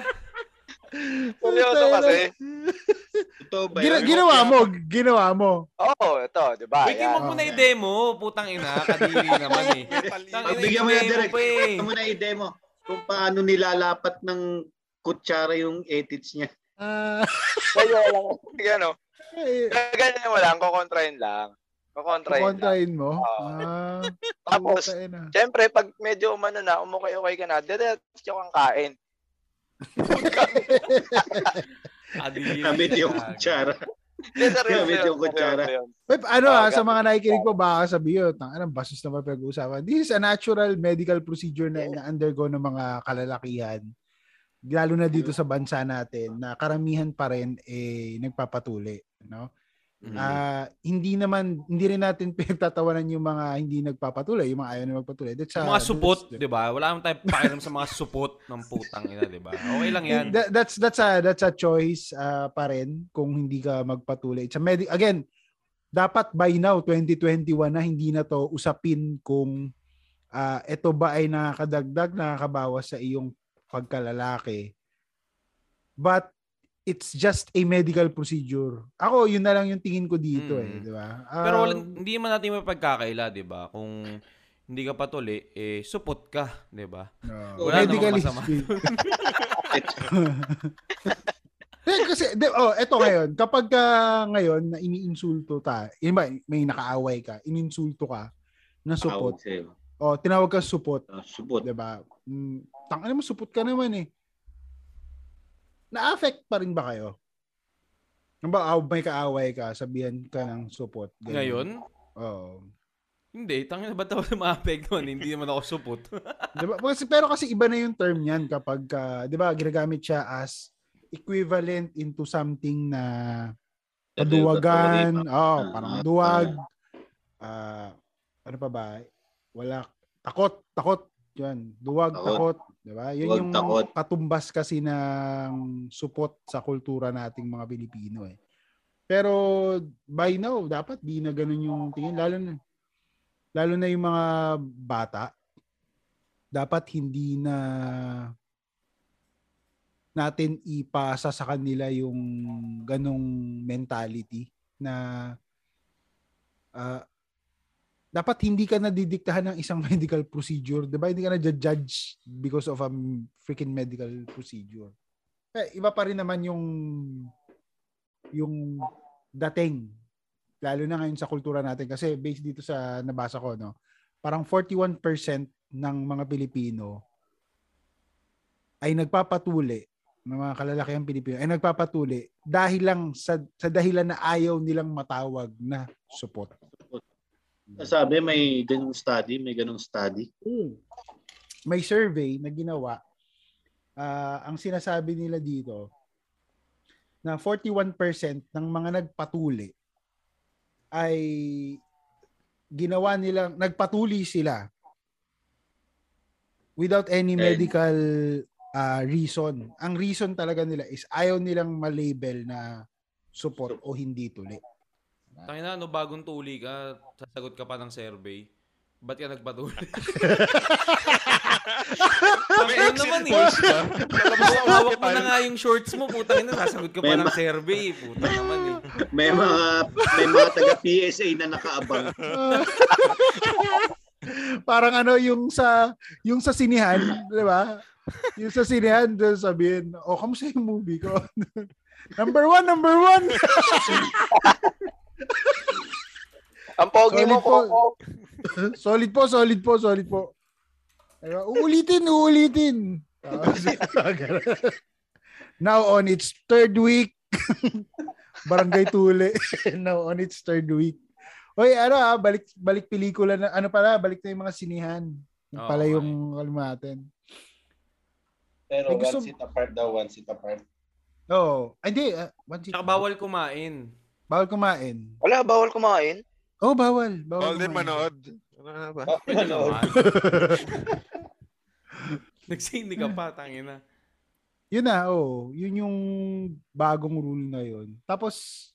Seryoso kasi. Totoo ba Gina- yun? ginawa mo, ginawa mo. Oo, oh, ito, di ba? Wait, Yan. mo na i-demo. Putang ina, kadiri naman eh. Pagbigyan mo na direct. pa eh. Ano mo na i-demo kung paano nilalapat ng kutsara yung edits niya. Ah, Kaya lang. Gano. eh, Ganyan mo lang, kukontrahin lang. Kukontrahin lang. kontrahin mo. Oo. Ah, Tapos. Siyempre, pag medyo umano na, umukay-ukay ka na, diretso kang kain. Gamit yung kutsara. Yun, yung kutsara. Wait, ano Ah, sa mga nakikinig ko baka sabihin, tang anong basis na ba pag-uusapan? This is a natural medical procedure na ina-undergo ng mga kalalakihan. Lalo na dito sa bansa natin na karamihan pa rin eh nagpapatuli, no? Mm. Ah, hindi naman hindi rin natin pinagtatawanan yung mga hindi nagpapatuloy, yung mga ayaw na magpatuloy. That's a- mga supot, that's- 'di ba? Wala naman tayong pakialam sa mga supot ng putang ina, 'di ba? Okay lang 'yan. That- that's that's a that's a choice ah, pa rin kung hindi ka magpatuloy. It's a medi- again, dapat by now 2021 na hindi na to usapin kung ah, ito ba ay nakakadagdag, nakakabawas sa iyong pagkalalaki. But it's just a medical procedure. Ako, yun na lang yung tingin ko dito eh, Mm. di ba? Pero Ah, wala, hindi man natin mapagkakaila, 'di ba? Kung hindi ka patuli, eh supot ka, 'di ba? no. Wala Medically namang masama. Eh, kasi, de, oh, eto ngayon, kapag ka ngayon na iniinsulto ta, yun ba, may nakaaway ka, ininsulto ka, na supot, Tawag sa'yo. o tinawag ka supot, Ah, Subot. di ba? Mm, tangina mo, supot ka naman eh. Na-affect pa rin ba kayo? Ano ba, aw, may kaaway ka, sabihan ka ng supot. ganun. Ngayon, Oo. hindi, tangina ba tayo maapektuhan? hindi naman ako supot. Di ba? Kasi, pero kasi iba na yung term niyan kapag, ka, di ba, ginagamit siya as equivalent into something na paduwagan, oh, parang duwag, ah, ano pa ba? Wala, takot, takot, yan, duwag, Takot. takot, di ba? Yun Duwag, yung takot. katumbas kasi ng supot sa kultura nating mga Pilipino eh. Pero by now, dapat di na ganun yung tingin, lalo na, lalo na yung mga bata, dapat hindi na natin ipasa sa kanila yung ganong mentality na ah, dapat hindi ka nadidiktahan ng isang medical procedure, 'di ba? Hindi ka na judge because of a freaking medical procedure. Eh, iba pa rin naman yung yung dating lalo na ngayon sa kultura natin kasi based dito sa nabasa ko no parang 41% ng mga Pilipino ay nagpapatuli ng mga kalalakihang Pilipino ay nagpapatuli dahil lang sa, sa dahilan na ayaw nilang matawag na support. Sabi, may ganung study, may ganung study. May survey na ginawa. ah, ang sinasabi nila dito na 41% ng mga nagpatuli ay ginawa nilang nagpatuli sila without any medical ah, reason. Ang reason talaga nila is ayaw nilang malabel na support o hindi tuli. Tangina, no, bagong tuli ka, sasagot ka pa ng survey. Ba't ka nagpatuli? May Ano naman eh. Hawak mo na nga yung shorts mo, putang ina, sasagot ka pa ng survey. Puta naman eh. May mga may mga taga PSA na nakaabang. Parang ano yung sa yung sa sinihan, 'di ba? Yung sa sinihan, doon sabihin, "Oh, kamusta yung movie ko?" number one, number one. Ang pogi mo, Solid po. Coco. solid po, solid po, solid po. Diba? Uulitin, uulitin. Now on its third week, Barangay Tule. Now on its third week. Oy, ano ah, balik balik pelikula na ano pala, balik na yung mga sinihan. Yung pala nga yung alam natin. Pero one gusto- seat apart daw, one seat apart. Oo. Oh, hindi, ah, one seat. Tsaka bawal kumain. Bawal kumain. Wala, bawal kumain. Oh, bawal. Bawal Bawal din manood. Ano na ba? Oh, ano? naman. Nagsindi ka pa, tangina. Yun na, oh. Yun yung bagong rule na yun. Tapos,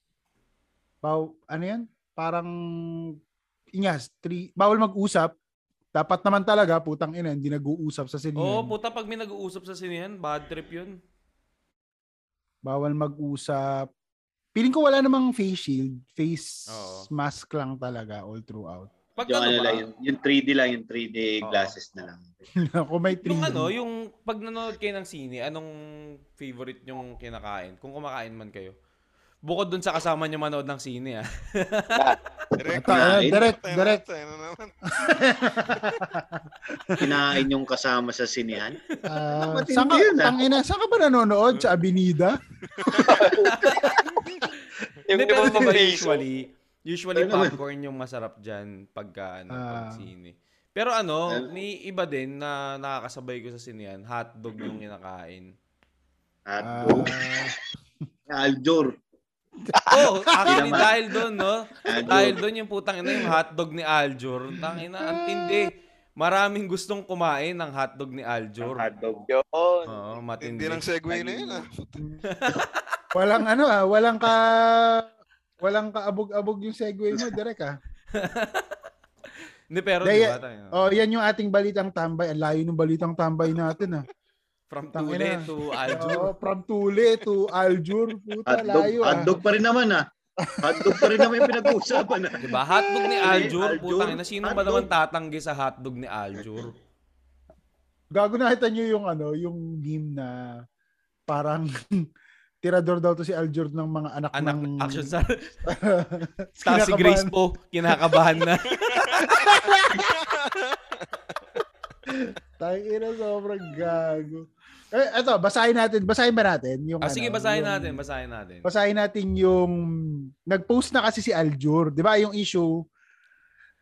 baw, ano yan? Parang, inyas, three, bawal mag-usap. Dapat naman talaga, putang ina, hindi nag-uusap sa Oo, sinihan. puta, pag may nag-uusap sa sinihan, bad trip yun. bawal mag-usap. Piling ko wala namang face shield. Face Oo. mask lang talaga all throughout. Pag Yung, ano ano ba, lang, yung, yung 3D lang, yung 3D Oo. glasses na lang. Kung may 3D. yung ano, yung pag nanonood kayo ng sine, anong favorite yung kinakain? Kung kumakain man kayo. Bukod dun sa kasama nyo manood ng sine, ah. Direct eh, direct, direct. Kinain yung kasama sa sinihan. Ah, Matindi saan ka, yun, ah. tangina, saan ka ba nanonood? Sa Avenida? Yung Hindi, di pero ba di ba piso? usually, usually Ano naman? popcorn yung masarap dyan pagka ano, pag Ah. sine. Pero ano, may iba din na nakakasabay ko sa sinihan, hotdog yung kinakain. At Ah, Oh, actually naman. dahil doon, no? Aljur. Dahil doon yung putang ina yung hotdog ni Aljur. Tangina, ang tindi. Maraming gustong kumain ng hotdog ni Aljur. Hotdog. Yun. Oo, matindi. Hindi ng segue na yun ah. walang ano ah, walang ka walang kaabog-abog yung segue mo, direct ah. Hindi, pero Dahil- di ba tayo? Oh, yan yung ating balitang tambay. Ang layo ng balitang tambay natin ah. From. Tule to Aljur. Oh, from Tule to Aljur. Puta, Hotdog, layo ah. hotdog pa rin naman ah. Hotdog pa rin naman yung pinag-uusapan ah. Diba? Hotdog ni Aljur. Aljur. Putang ina, sino ba naman tatanggi sa hotdog ni Aljur? Gago nakita niyo yung ano, yung meme na parang tirador daw to si Aljur ng mga anak, Anak, ng action sa... Tapos si Kinakabahan. Grace po, kinakabahan na. Tangina sobrang gago. Eh, eto, basahin natin. Basahin ba natin? Yung, Ah, sige, ano, basahin yung- natin, basahin natin. Basahin natin yung nag-post na kasi si Aljur, 'di ba? Yung issue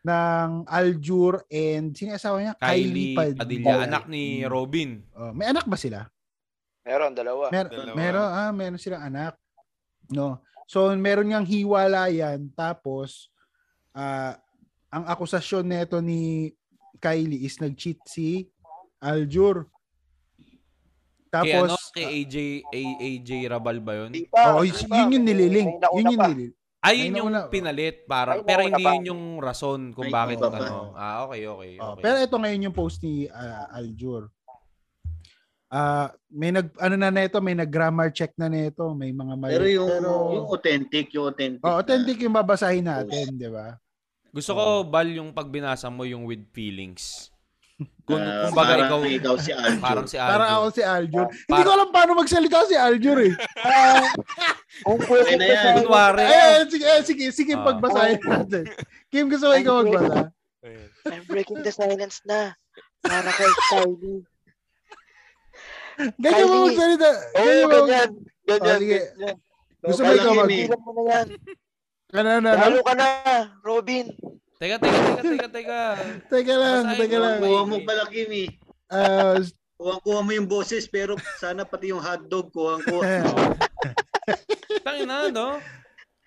ng Aljur and sino yung asawa niya? Kylie Pad- Padilla, anak ni Robin. Oh, may anak ba sila? Meron, dalawa. Mer- Dalawa. meron ah, meron silang anak. No. So meron niyang hiwalayan tapos ah ang akusasyon nito ni Kylie is nag-cheat si Aljur. Kay Tapos ano, kay AJ, A- AJ Rabal ba yun? Oh, yun, yun yung nililink. Yun yung nililink. Ay, yun yung pinalit. Para, pero hindi yun yung rason kung bakit ano. Ah, okay, okay. Oh, okay. pero ito ngayon yung post ni ah, Aljur. Ah, may nag ano na nito, may nag-grammar check na nito, may mga mali. Pero yung, Pero- yung authentic, yung authentic. oh, na- authentic yung babasahin natin, 'di ba? Gusto ko, Bal, yung pag binasa mo yung with feelings. Kung, Ah, kung baga parang ikaw, ikaw si Aljur. parang si Aljo. Para ako si Aljur. Oh, Hindi ko alam paano magsalita si Aljur eh. Kung Okay na yan. Kunwari, eh, sige, eh, sige, sige, Ah. pagbasahin natin. Kim, gusto mo ikaw magbasa? I'm breaking the silence na. Para kay Kylie. Ganyan mo magsalita. Oo, Ganyan mo. ganyan. Ganyan, Oh, sige. ganyan. Gusto mo ikaw mag... Bilang mo na yan. Ano, ano, ano? Lalo ka na, Robin. Teka, teka, teka, teka, teka. Teka lang, Basahin teka lang. Kuha mo pala, Kimi. Ah, Kuha-kuha mo yung boses, pero sana pati yung hotdog, kuha-kuha. Tangina, no?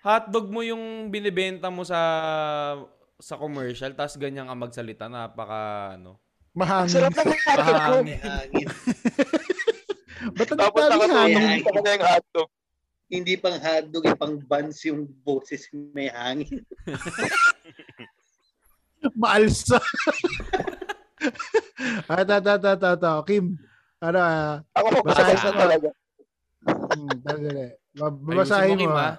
Hotdog mo yung binibenta mo sa sa commercial, tapos ganyan ka magsalita, napaka, ano. Mahangin. Sarap na ng hotdog ko. Mahangin. Hangin. Ba't ang Tapos hangin? sa kanya yung hotdog. Hindi pang hotdog, eh, pang buns yung boses may hangin. Maalsa. ah, ta, ta, ta, ta, ta. Kim, ano, ah, Ako, Basahin basahin mo. na talaga. hmm, Babasahin mo, Kim, ha? ah.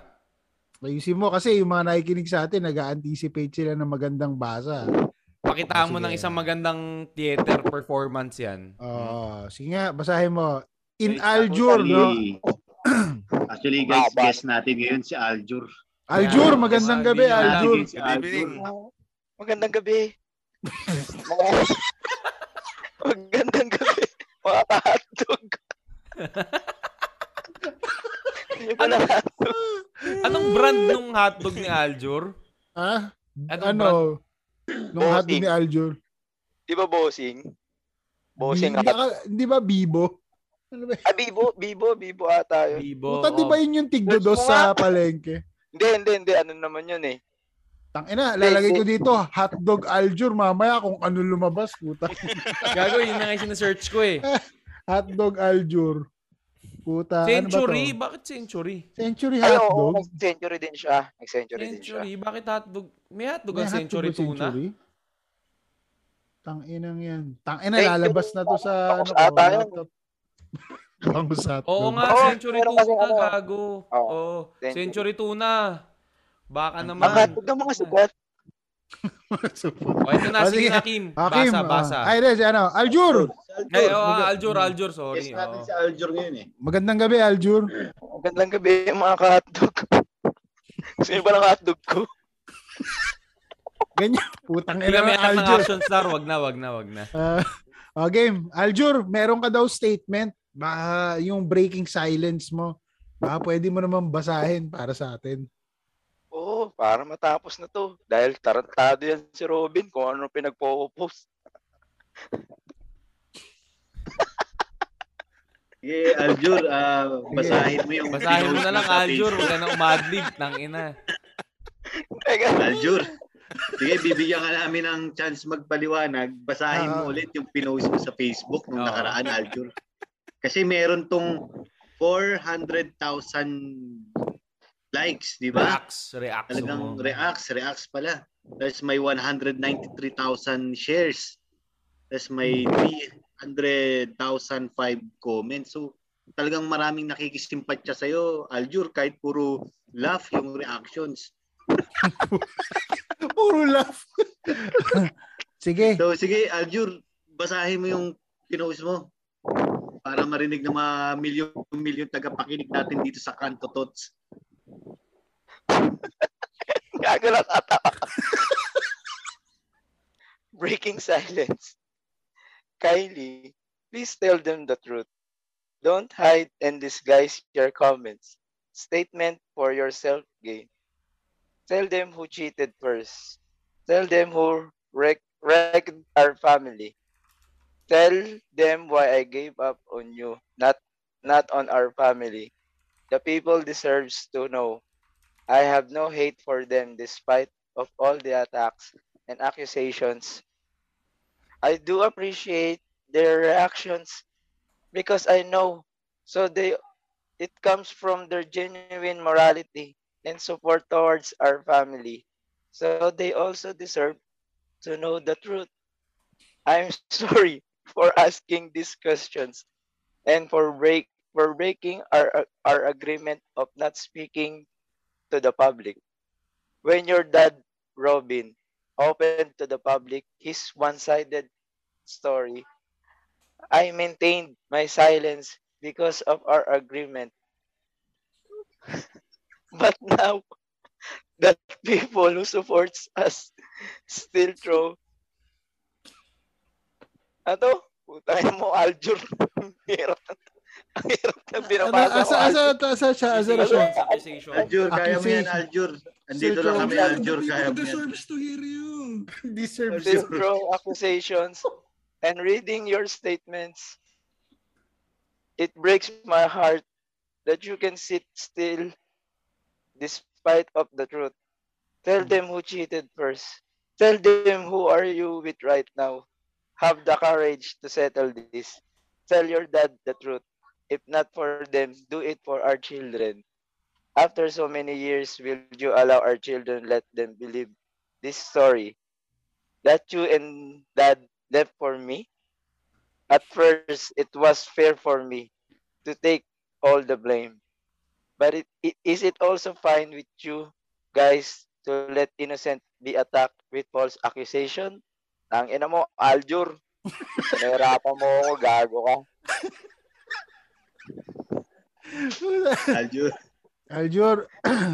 Ayusin mo kasi yung mga nakikinig sa atin, nag-anticipate sila ng magandang basa. Pakitaan mo ng isang magandang theater performance yan. Oo. sige nga, basahin mo. In Aljur, no? Actually, guys, guest natin ngayon si Aljur. Aljur, magandang gabi, Aljur. Good evening. Magandang gabi. Mga- Magandang gabi. Mga hotdog. Hotdog. Anong brand nung hotdog ni Aljur? Ah, Anong ano? Nung Bossing. hotdog ni Aljur. Di ba bossing? Bossing Hindi, hot. ka- hindi ba Bibo? Ano ba? Ah, Bibo, Bibo, Bibo ata yun. Bibo. Puta, di ba yun yung tigdodos sa palengke? Hindi, hindi, hindi. Ano naman yun eh. Tangina, lalagay ko dito, hotdog Aljur, mamaya kung ano lumabas, puta. Gago, yun na nga yung sinesearch ko eh. Hotdog Aljur. Puta, Century? ano ba Bakit century? Century Ay, oo, hotdog? nag-century din siya. Nag-century din siya. Century? Bakit hotdog? May hotdog May ang hotdog century tuna? Century? Tanginang yan. Tangina, you. lalabas na to sa ano ata yan. laptop. Bangus hotdog. Oo nga, Oo, century tuna, ano. gago. Oo, century. century tuna. Baka naman. hotdog ng mga sikat. O, ito na, Oh, sige na, Kim. Hakim, Basa, basa. ah, ay, des, ano, Aljur! Ay, oh, Mag- Aljur, Aljur, sorry. Guest natin oo. si Aljur ngayon eh. Magandang gabi, Aljur. Magandang gabi mga ka-hotdog. Gusto niyo ba ng hotdog ko? Ganyan, putang ina ng Aljur. action star. Wag na, wag na, wag na. Ah, oh, game. Aljur, meron ka daw statement. Baka yung breaking silence mo. Baka pwede mo naman basahin para sa atin. Oo, para matapos na to. Dahil tarantado yan si Robin kung ano pinagpo-post. Sige, Aljur, ah, basahin mo yung Basahin mo na lang, Aljur. Huwag ka na umadlib. Nang ina. Aljur. Sige, bibigyan ka namin ng chance magpaliwanag. Basahin mo Ah. ulit yung pinost mo sa Facebook nung Oo. nakaraan, Aljur. Kasi meron tong 400,000 likes, di ba? Reacts, reacts. Talagang mo. reacts, reacts pala. Tapos may 193,000 shares. Tapos may 300,005 comments. So talagang maraming nakikisimpatya sa'yo, Aljur, kahit puro laugh yung reactions. Puro laugh. Sige. So sige, Aljur, basahin mo yung pinost mo para marinig ng mga milyon-milyon tagapakinig natin dito sa Kanto Tots. gago lang. Breaking silence. Kylie, please tell them the truth. Don't hide and disguise your comments. Statement for your self-gain. Tell them who cheated first. Tell them who wrecked, wrecked our family. Tell them why I gave up on you, not not on our family. The people deserves to know. I have no hate for them despite of all the attacks and accusations. I do appreciate their reactions because I know so they it comes from their genuine morality and support towards our family. So they also deserve to know the truth. I'm sorry for asking these questions and for break for breaking our our agreement of not speaking to the public. When your dad, Robin, opened to the public his one-sided story, I maintained my silence because of our agreement. but now that people who supports us still throw Ato? Putang mo, Aljur. Hirap Ang hirap na Ano, binabasa asa, ko, asa, Aljur. asa siya, asa na siya. Accusation, accusation. Aljur, kaya mo yan. Aljur. Andito lang kami. Aljur. Kaya mo yan. deserves to hear you. Deserves Still throw accusations and reading your statements. It breaks my heart that you can sit still despite of the truth. Tell them who cheated first. Tell them who are you with right now. have the courage to settle this. Tell your dad the truth. If not for them, do it for our children. After so many years, will you allow our children let them believe this story? That you and dad left for me? At first, it was fair for me to take all the blame. But it, it, is it also fine with you guys to let innocent be attacked with false accusation? Ang ina mo, Aljur. Nahirapan mo ako, gago ka. Aljur. Aljur.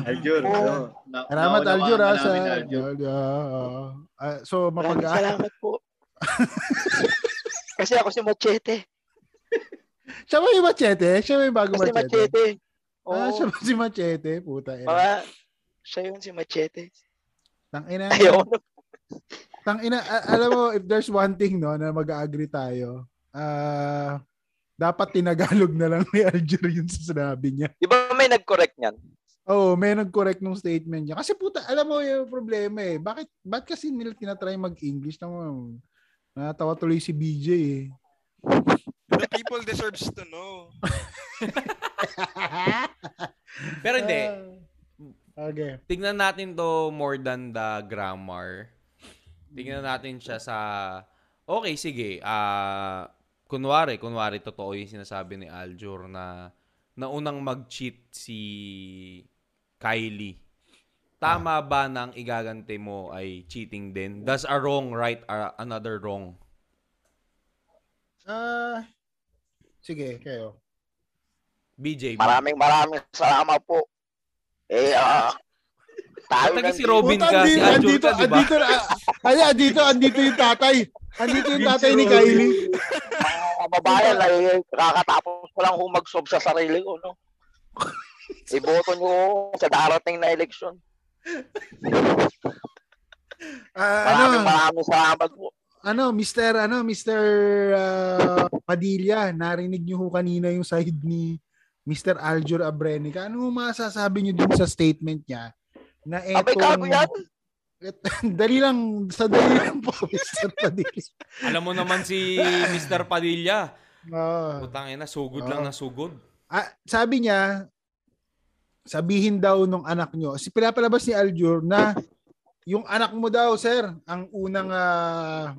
Aljur. No, na, Salamat Aljur ha sa namin, Aljur. Ah, ah, so mapag salamat po. Kasi ako si Machete. Siya ba yung machete? Siya ba yung bago Kasi machete? Machete. Ah, Oo. siya ba si machete? Puta. ina. Mga, siya yun si Machete. Tang ina. Ayaw. Tang ina, a- alam mo if there's one thing no na mag-agree tayo. Ah, dapat tinagalog na lang ni Aljur yung sa sinabi niya. Di ba may nag-correct niyan? Oo, oh, may nag-correct nung statement niya. Kasi puta, alam mo yung problema eh. Bakit, ba't kasi nila tinatry mag-English? Tama, natawa tuloy si BJ eh. The people deserves to know. Pero hindi. Ah, okay. Tignan natin to more than the grammar. Tignan natin siya sa Okay, sige. Ah, kunwari, kunwari totoo yung sinasabi ni Aljur na naunang mag-cheat si Kylie. Tama ba na ang igagante mo ay cheating din? Does a wrong right a- another wrong? Ah, sige, kayo. BJ. Maraming maraming salamat po. Eh, ah, tayo Taga si. Robin Puta, ka, si andito, andito, ka, di ba? andito, ay, andito, andito yung tatay. Andito yung tatay ni Kylie. Mga kababayan, eh, kakatapos ko lang humagsob sa sarili ko, no? Iboto nyo sa darating na eleksyon. Maraming ano, maraming salamat po. ano, Mr. ano, Mr. ah, Padilla, narinig niyo ho kanina yung side ni Mr. Aljur Abrenica. Ano masasabi niyo dun sa statement niya na Abay, gago etong yan. dali lang sa dali lang po Mr. Padilla. Alam mo naman si Mr. Padilla. Ah. Putang ina, sugod Oo. lang na sugod. Ah, sabi niya, sabihin daw nung anak nyo, si pinapalabas ni Aljur na yung anak mo daw, sir, ang unang uh,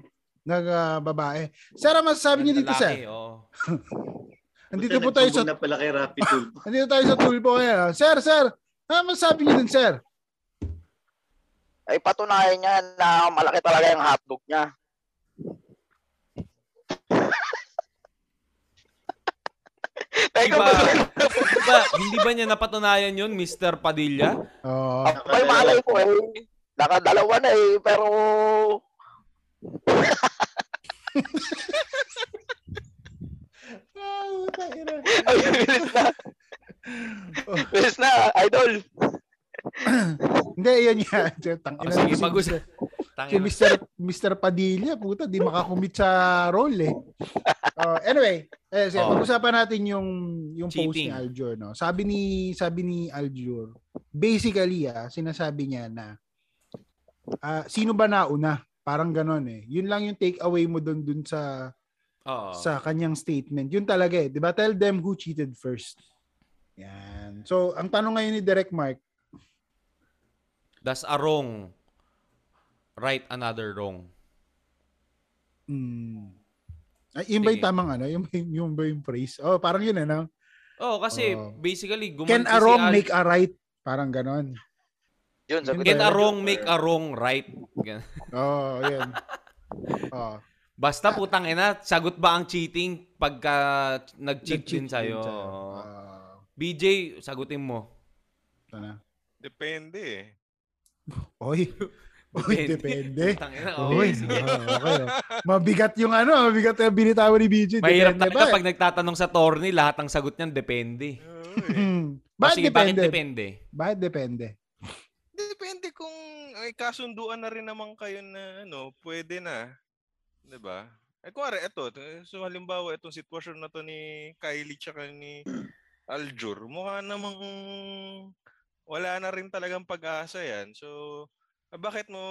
nag ah, babae. Sir, ano masasabi niyo dito, Lalaki, sir? oo. Andito po tayo sa na pala kay Rapid Tool. andito tayo sa tulpo ngayon. ah. Sir, sir, ano masasabi niyo dun, sir? Ay patunayan niya na malaki talaga yung hotdog niya. Teka, ba, ba? di ba, hindi ba niya napatunayan yun, Mr. Padilla? Oh, May malay ko eh. Nakadalawa na eh, pero... Ay, bilis na. Bilis na, idol. Hindi, yan yan. Tang Oh, sige, Mr. Si Tangina. Mr. Mr. Padilla, puta, di makakumit sa role eh. Oh, anyway, eh, sige, Oh. pag-usapan natin yung yung post ni Cheating. Aljur, no. Sabi ni sabi ni Aljur, basically ah, sinasabi niya na ah, sino ba nauna? Parang ganon eh. Yun lang yung take away mo doon dun sa Oo. sa kanyang statement. Yun talaga eh. 'Di ba? Tell them who cheated first. Yan. So, ang tanong ngayon ni Direct Mark, Does a wrong right another wrong? hmm, ay, yun ba yung tamang ano? Yung, yung ba yung phrase? Oh, parang yun ano? Oh, kasi Oo. basically gumanti Can a si wrong Al- make a right? Parang ganon. Yun, sabi Can a wrong make a wrong right? Oh, yun. Oh. Basta putang ina, sagot ba ang cheating pagka nag-cheat din sa'yo? Ah, BJ, sagutin mo. na. Depende eh. Oy. Oy, depende. Ina, Oy, okay. Mabigat yung ano, mabigat yung binitawan ni BJ. Mahirap Depende talaga ba? pag nagtatanong sa tourney, lahat ng sagot niyan depende. Eh. Hmm. Bakit sige, bakit depende? depende? Bakit depende? Depende kung ay kasunduan na rin naman kayo na ano, pwede na. 'Di ba? Eh kuwari ito, so halimbawa itong sitwasyon na to ni Kylie tsaka ni Aljur, mukha namang wala na rin talagang pag-asa yan. So, bakit mo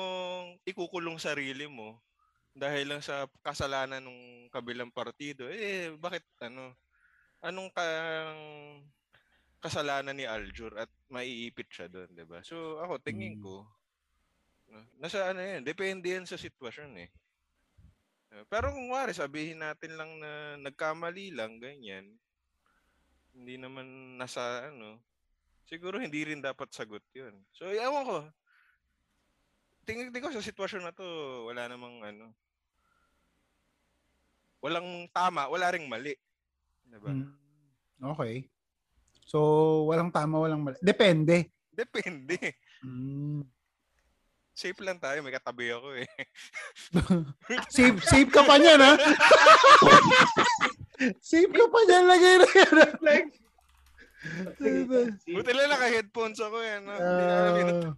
ikukulong sarili mo dahil lang sa kasalanan ng kabilang partido, eh bakit ano, anong kang kasalanan ni Aljur at maiipit siya doon, 'di ba? So ako tingin Mm. ko nasa ano yan, depende yan sa sitwasyon eh. Pero kung wari, sabihin natin lang na nagkamali lang, ganyan. Hindi naman nasa ano, siguro hindi rin dapat sagot yun. So, ewan ko. Tingin, tingin ko sa sitwasyon na to, wala namang ano. Walang tama, wala ring mali. Diba? Mm. Okay. So, walang tama, walang mali. Depende. Depende. Mm. Safe lang tayo, may katabi ako eh. Save, save ka pa niyan, ha? save ka pa niyan. Lagay na yan. Like, Buti lang naka-headphones ako eh. No? Hindi na alam yun. Ah,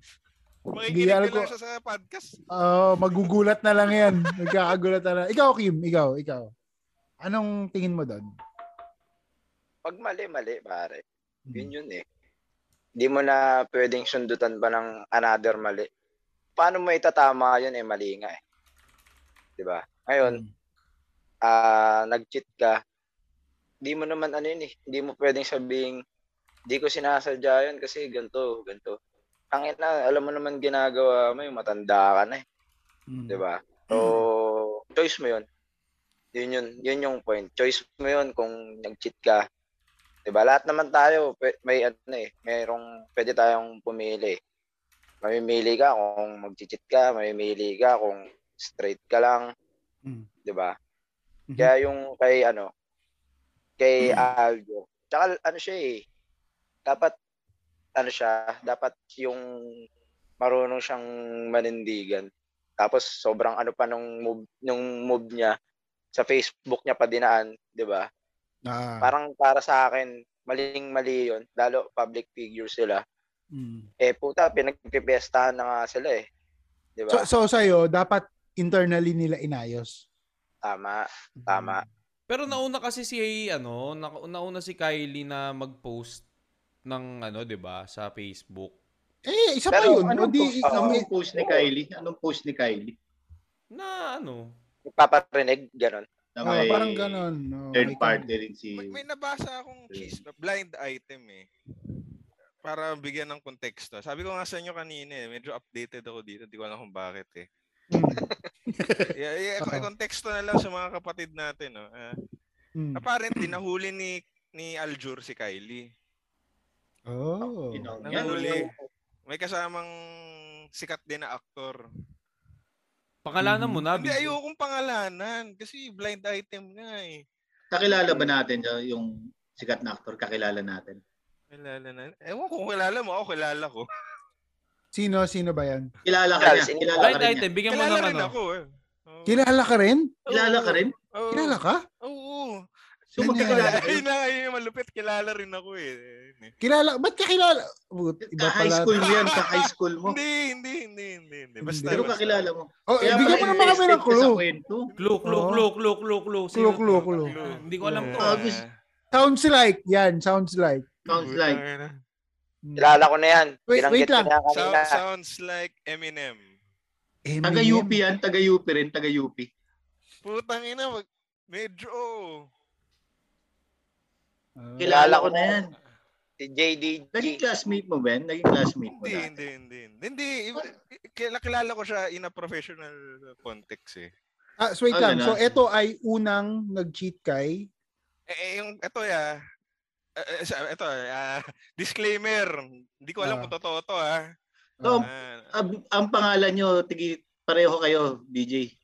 Makikinig ko lang siya sa podcast. Oo, magugulat na lang yan. Nagkakagulat na lang. Ikaw, Kim, ikaw, ikaw. Anong tingin mo doon? Pag mali, mali, pare. Hmm. Yun yun eh. Hindi mo na pwedeng sundutan pa ng another mali. Paano mo itatama yun eh, mali nga eh. 'Di ba? Ngayon, Mm. ah nag-cheat ka, hindi mo naman ano yun eh. Hindi mo pwedeng sabing, hindi ko sinasadya yun kasi ganto, ganto. Ang ina, alam mo naman ginagawa mo, yung matanda ka na eh. Mm. 'di ba? So, choice mo 'yun. Yun yun, yun yung point. Choice mo 'yun kung nag-cheat ka. 'Di ba? Lahat naman tayo may ano eh, mayroong pwede tayong pumili. Mamimili ka kung mag-cheat ka, mamimili ka kung straight ka lang, Mm. 'di ba? Mhm. Kaya yung kay ano, kay Aljo. Tsaka ano siya eh, dapat ano siya, dapat yung marunong siyang manindigan. Tapos sobrang ano pa nung move, nung move niya sa Facebook niya pa dinaan, 'di ba? Ah, Parang para sa akin, maling mali 'yon, lalo public figure sila. mm. Eh puta, pinagpipiestahan na nga sila eh. 'Di ba? So, so sa'yo, dapat internally nila inayos. tama, tama. Pero nauna kasi si ano, na- nauna si Kylie na mag-post ng ano, 'di ba, sa Facebook. Eh, isa pa Pero yun. Anong, di, post, ikaw, anong post ni Kylie? Anong post ni Kylie? Na ano, Paparinig ganun. Na ah, may parang ganun. No, third may- party rin si... May, may nabasa akong chisme, blind item eh. Para bigyan ng konteksto. Sabi ko nga sa inyo kanina eh, medyo updated ako dito. Hindi ko alam kung bakit eh. Mm. Yeah, yeah, Oo. konteksto na lang sa mga kapatid natin. No? Ah, Mm. apparently, nahuli ni ni Aljur si Kylie. Oh. Ginong yan. Nahuli. May kasamang sikat din na aktor. pangalanan mo na, Hindi, Bigo. ayokong pangalanan. Kasi blind item nga eh. Kakilala ba natin yung sikat na actor? Kakilala natin. Kilala na. Ewan ko kung kilala mo. Ako kilala ko. Sino, sino ba yan? Kilala ka niya. Kilala ka Blind rin niya. item, bigyan mo Kilala ng rin ano. ako eh. Oo. Kilala ka rin? Kilala ka rin? Oo. Kilala ka? Oo. So magkakilala ayun na, ayun yung malupit. Kilala rin ako eh. Kilala? Ba't ka kilala? But, iba Ka-high pala. school mo yan, ka-high school mo. Hindi, hindi, hindi, hindi, hindi. Basta. Pero kakilala mo. Oh, eh, Kaya bigyan mo naman kami ng ka clue. Clue, clue, clue, clue, clue, clue. Clue, clue, to? clue. Hindi ko alam to. Ah, Sounds like. Yan, sounds like. Sounds like. Mm. Kilala ko na yan. Wait, wait lang. sounds like Eminem. Eminem. Taga UP yan, taga UP rin, taga UP. Putang ina, medyo, oh. Ah. Kilala ko na yan. Si JDG. Naging classmate mo, Ben? Naging classmate mo Hindi, na. hindi, hindi. Hindi, iba- kilala, ko siya in a professional context eh. Ah, so wait Ah, lang. So, ito ay unang nag-cheat kay... Eh, eh, yung, ito ya, eh, eh, ito, ah, disclaimer, hindi ko alam Ah. kung totoo to ah. So, Ah, Ang, ang pangalan nyo, tigi, pareho kayo, DJ.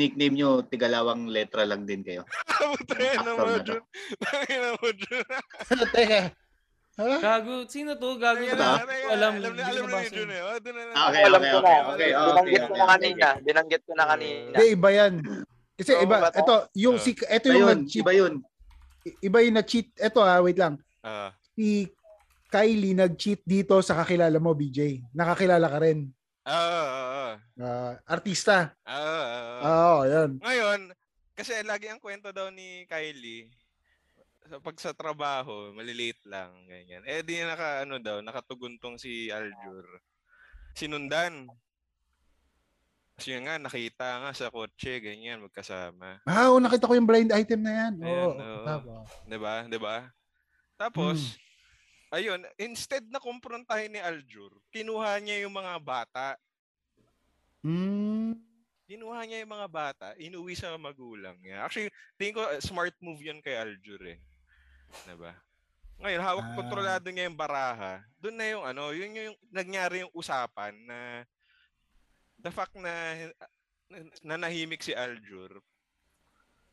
Nickname nyo, tigalawang letra lang din kayo. Puta yan Actor mo, na to. Jun. Tangina mo, Jun. Teka. Ha? Gago, sino to? Gago to. Alam, Alam na, alam na nabasa Jun eh. Oh, na. Ah, Okay, alam okay, ko okay, na. okay, okay, Binanggit ko okay, na okay. kanina. Binanggit ko na kanina. Hindi, iba yan. Kasi iba, ba to? ito, yung Ah. si, ito Iba yung yun, nag-cheat. iba yun. Iba yung na-cheat. Ito ah, wait lang. Ah, Si Kylie nag-cheat dito sa kakilala mo, BJ. Nakakilala ka rin. ah, Ah, artista. Ah, ah, ah. Oo, oh, yan. Ngayon, kasi lagi ang kwento daw ni Kylie, sa pag sa trabaho, malilate lang, ganyan. Eh, di naka, ano daw, nakatuguntong si Aljur. Sinundan. yun nga, nakita nga sa kotse, ganyan, magkasama. Ah, oo, nakita ko yung blind item na yan. Oo, oo. tama. Di ba? Di ba? Tapos, Hmm. ayun, instead na kumprontahin ni Aljur, kinuha niya yung mga bata. Hmm. Kinuha niya yung mga bata, inuwi sa magulang niya. Actually, tingin ko uh, smart move yun kay Aljur eh. Di ba? Ngayon, hawak Ah. kontrolado niya yung baraha. Doon na yung ano, yun yung nangyari yung usapan na the fact na nanahimik si Aljur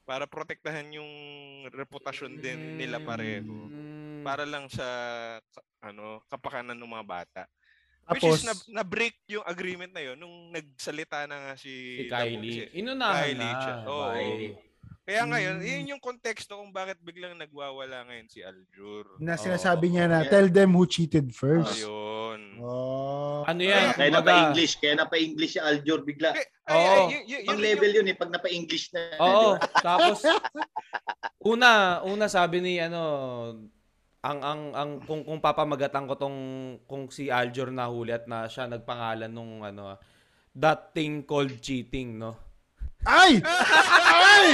para protektahan yung reputasyon din nila pareho Mm. para lang sa ano kapakanan ng mga bata. Which Tapos, is na, na-break yung agreement na yun nung nagsalita na nga si, Si Kylie. si- Inunahan Kylie na. siya. Bye. Kaya ngayon, Mm. yun yung konteksto kung bakit biglang nagwawala ngayon si Aljur. na sinasabi Oo. niya na, Yeah. tell them who cheated first. Ayun. Oh. Ano yan? Kaya kumbaga- napa-English, kaya napa-English si Aljur bigla. Ay, Oo. ay, ay, y- y- Pang yun- level yun- eh, pag napa-English na. Oo. Tapos una, una sabi ni ano ang ang ang kung kung papamagatan ko tong kung si Aljor nahuli at na siya nagpangalan nung ano that thing called cheating, no? Ay! Ay!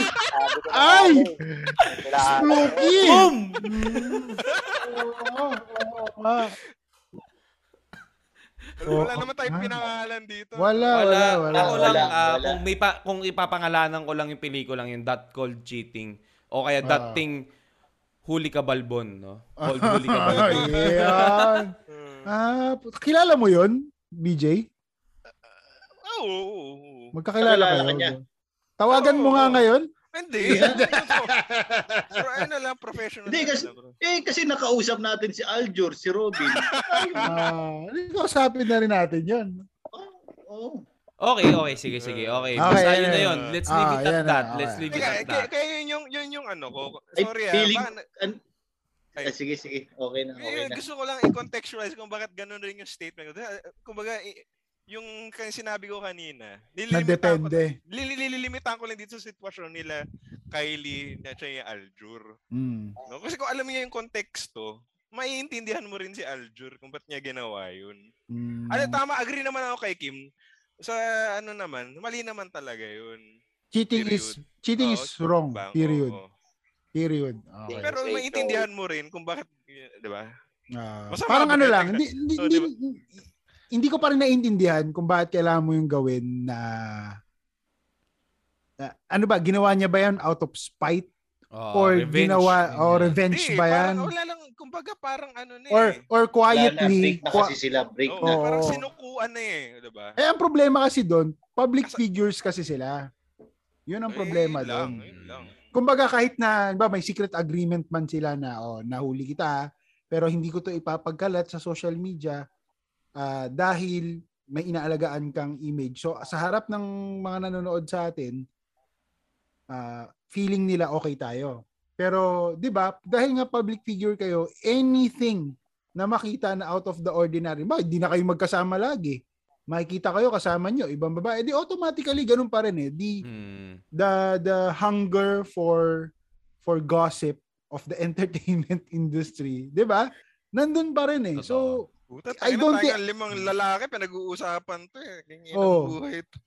Ay! Spooky! Boom! Oo, oo, oo. Wala naman tayong Ah. pinangalan dito. Wala, Wala, wala, wala. ako lang Wala, ah, wala. kung may pa, kung ipapangalanan ko lang yung pelikulang yung that called cheating o kaya that Ah. thing huli ka balbon, no? Called huli ka balbon. Hmm. Ah, put- kilala mo yun, BJ? Ah, Oo, oo, oo. Magkakilala Kakilala kayo? ka niya. Tawagan mo nga ngayon? Hindi. Pero ano na lang, professional. Hindi, na kasi-. Eh, kasi nakausap natin si Aljur, si Robin. Ah, kausapin na rin natin yun. Oo. Okay, okay, sige, sige. Okay, Okay, basta yun na yun. Let's leave Ah, it at that. okay. Let's leave it Kaya, at kaya, that. kaya yun yung, yun yung ano ko. Ay, Sorry ah. feeling- An- Ay. Ah, sige, sige. Okay na, okay Eh, na. gusto ko lang i-contextualize kung bakit ganun rin yung statement ko. Dahil, Kumbaga, i- yung kan sinabi ko kanina, Na nililimitan ko, nililimitan ko lang dito sa sitwasyon nila Kylie at siya yung Aljur. Mm. No? Kasi kung alam niya yung konteksto, maiintindihan mo rin si Aljur kung ba't niya ginawa yun. Mm. Ano, tama, agree naman ako kay Kim. Sa ano naman, mali naman talaga yun. Cheating Period. is cheating Oo, is wrong. bang, Period. oo. Period. Okay. Pero maintindihan mo rin kung bakit, di ba? Masama parang ano lang, hindi, hindi, Oh, hindi, diba? hindi ko pa rin naiintindihan kung bakit kailangan mo yung gawin na, na- ano ba, ginawa niya ba yan out of spite? Oh, or revenge. ginawa, or yan. revenge Hindi, ba yan? Parang, wala lang, kumbaga parang ano na Or, eh. or na, quietly, break na kasi sila, break Oo, na. parang sinukuan na eh, di ba? eh, ang problema kasi doon, public Kasi- figures kasi sila. Yun ang Eh, problema lang, doon. Kumbaga kahit na, ba, may secret agreement man sila na, oh, nahuli kita, pero hindi ko to ipapagkalat sa social media ah, dahil may inaalagaan kang image. So, sa harap ng mga nanonood sa atin, ah, feeling nila okay tayo. Pero, di ba, dahil nga public figure kayo, anything na makita na out of the ordinary, ba, hindi na kayo magkasama lagi. Makikita kayo kasama nyo, ibang babae, di automatically ganun pa rin eh. Di, Hmm. the the hunger for for gossip of the entertainment industry, 'di ba? Nandun pa rin eh. So, Puta, I don't don't thi- limang lalaki pinag-uusapan to eh. Ganyan ang buhay to.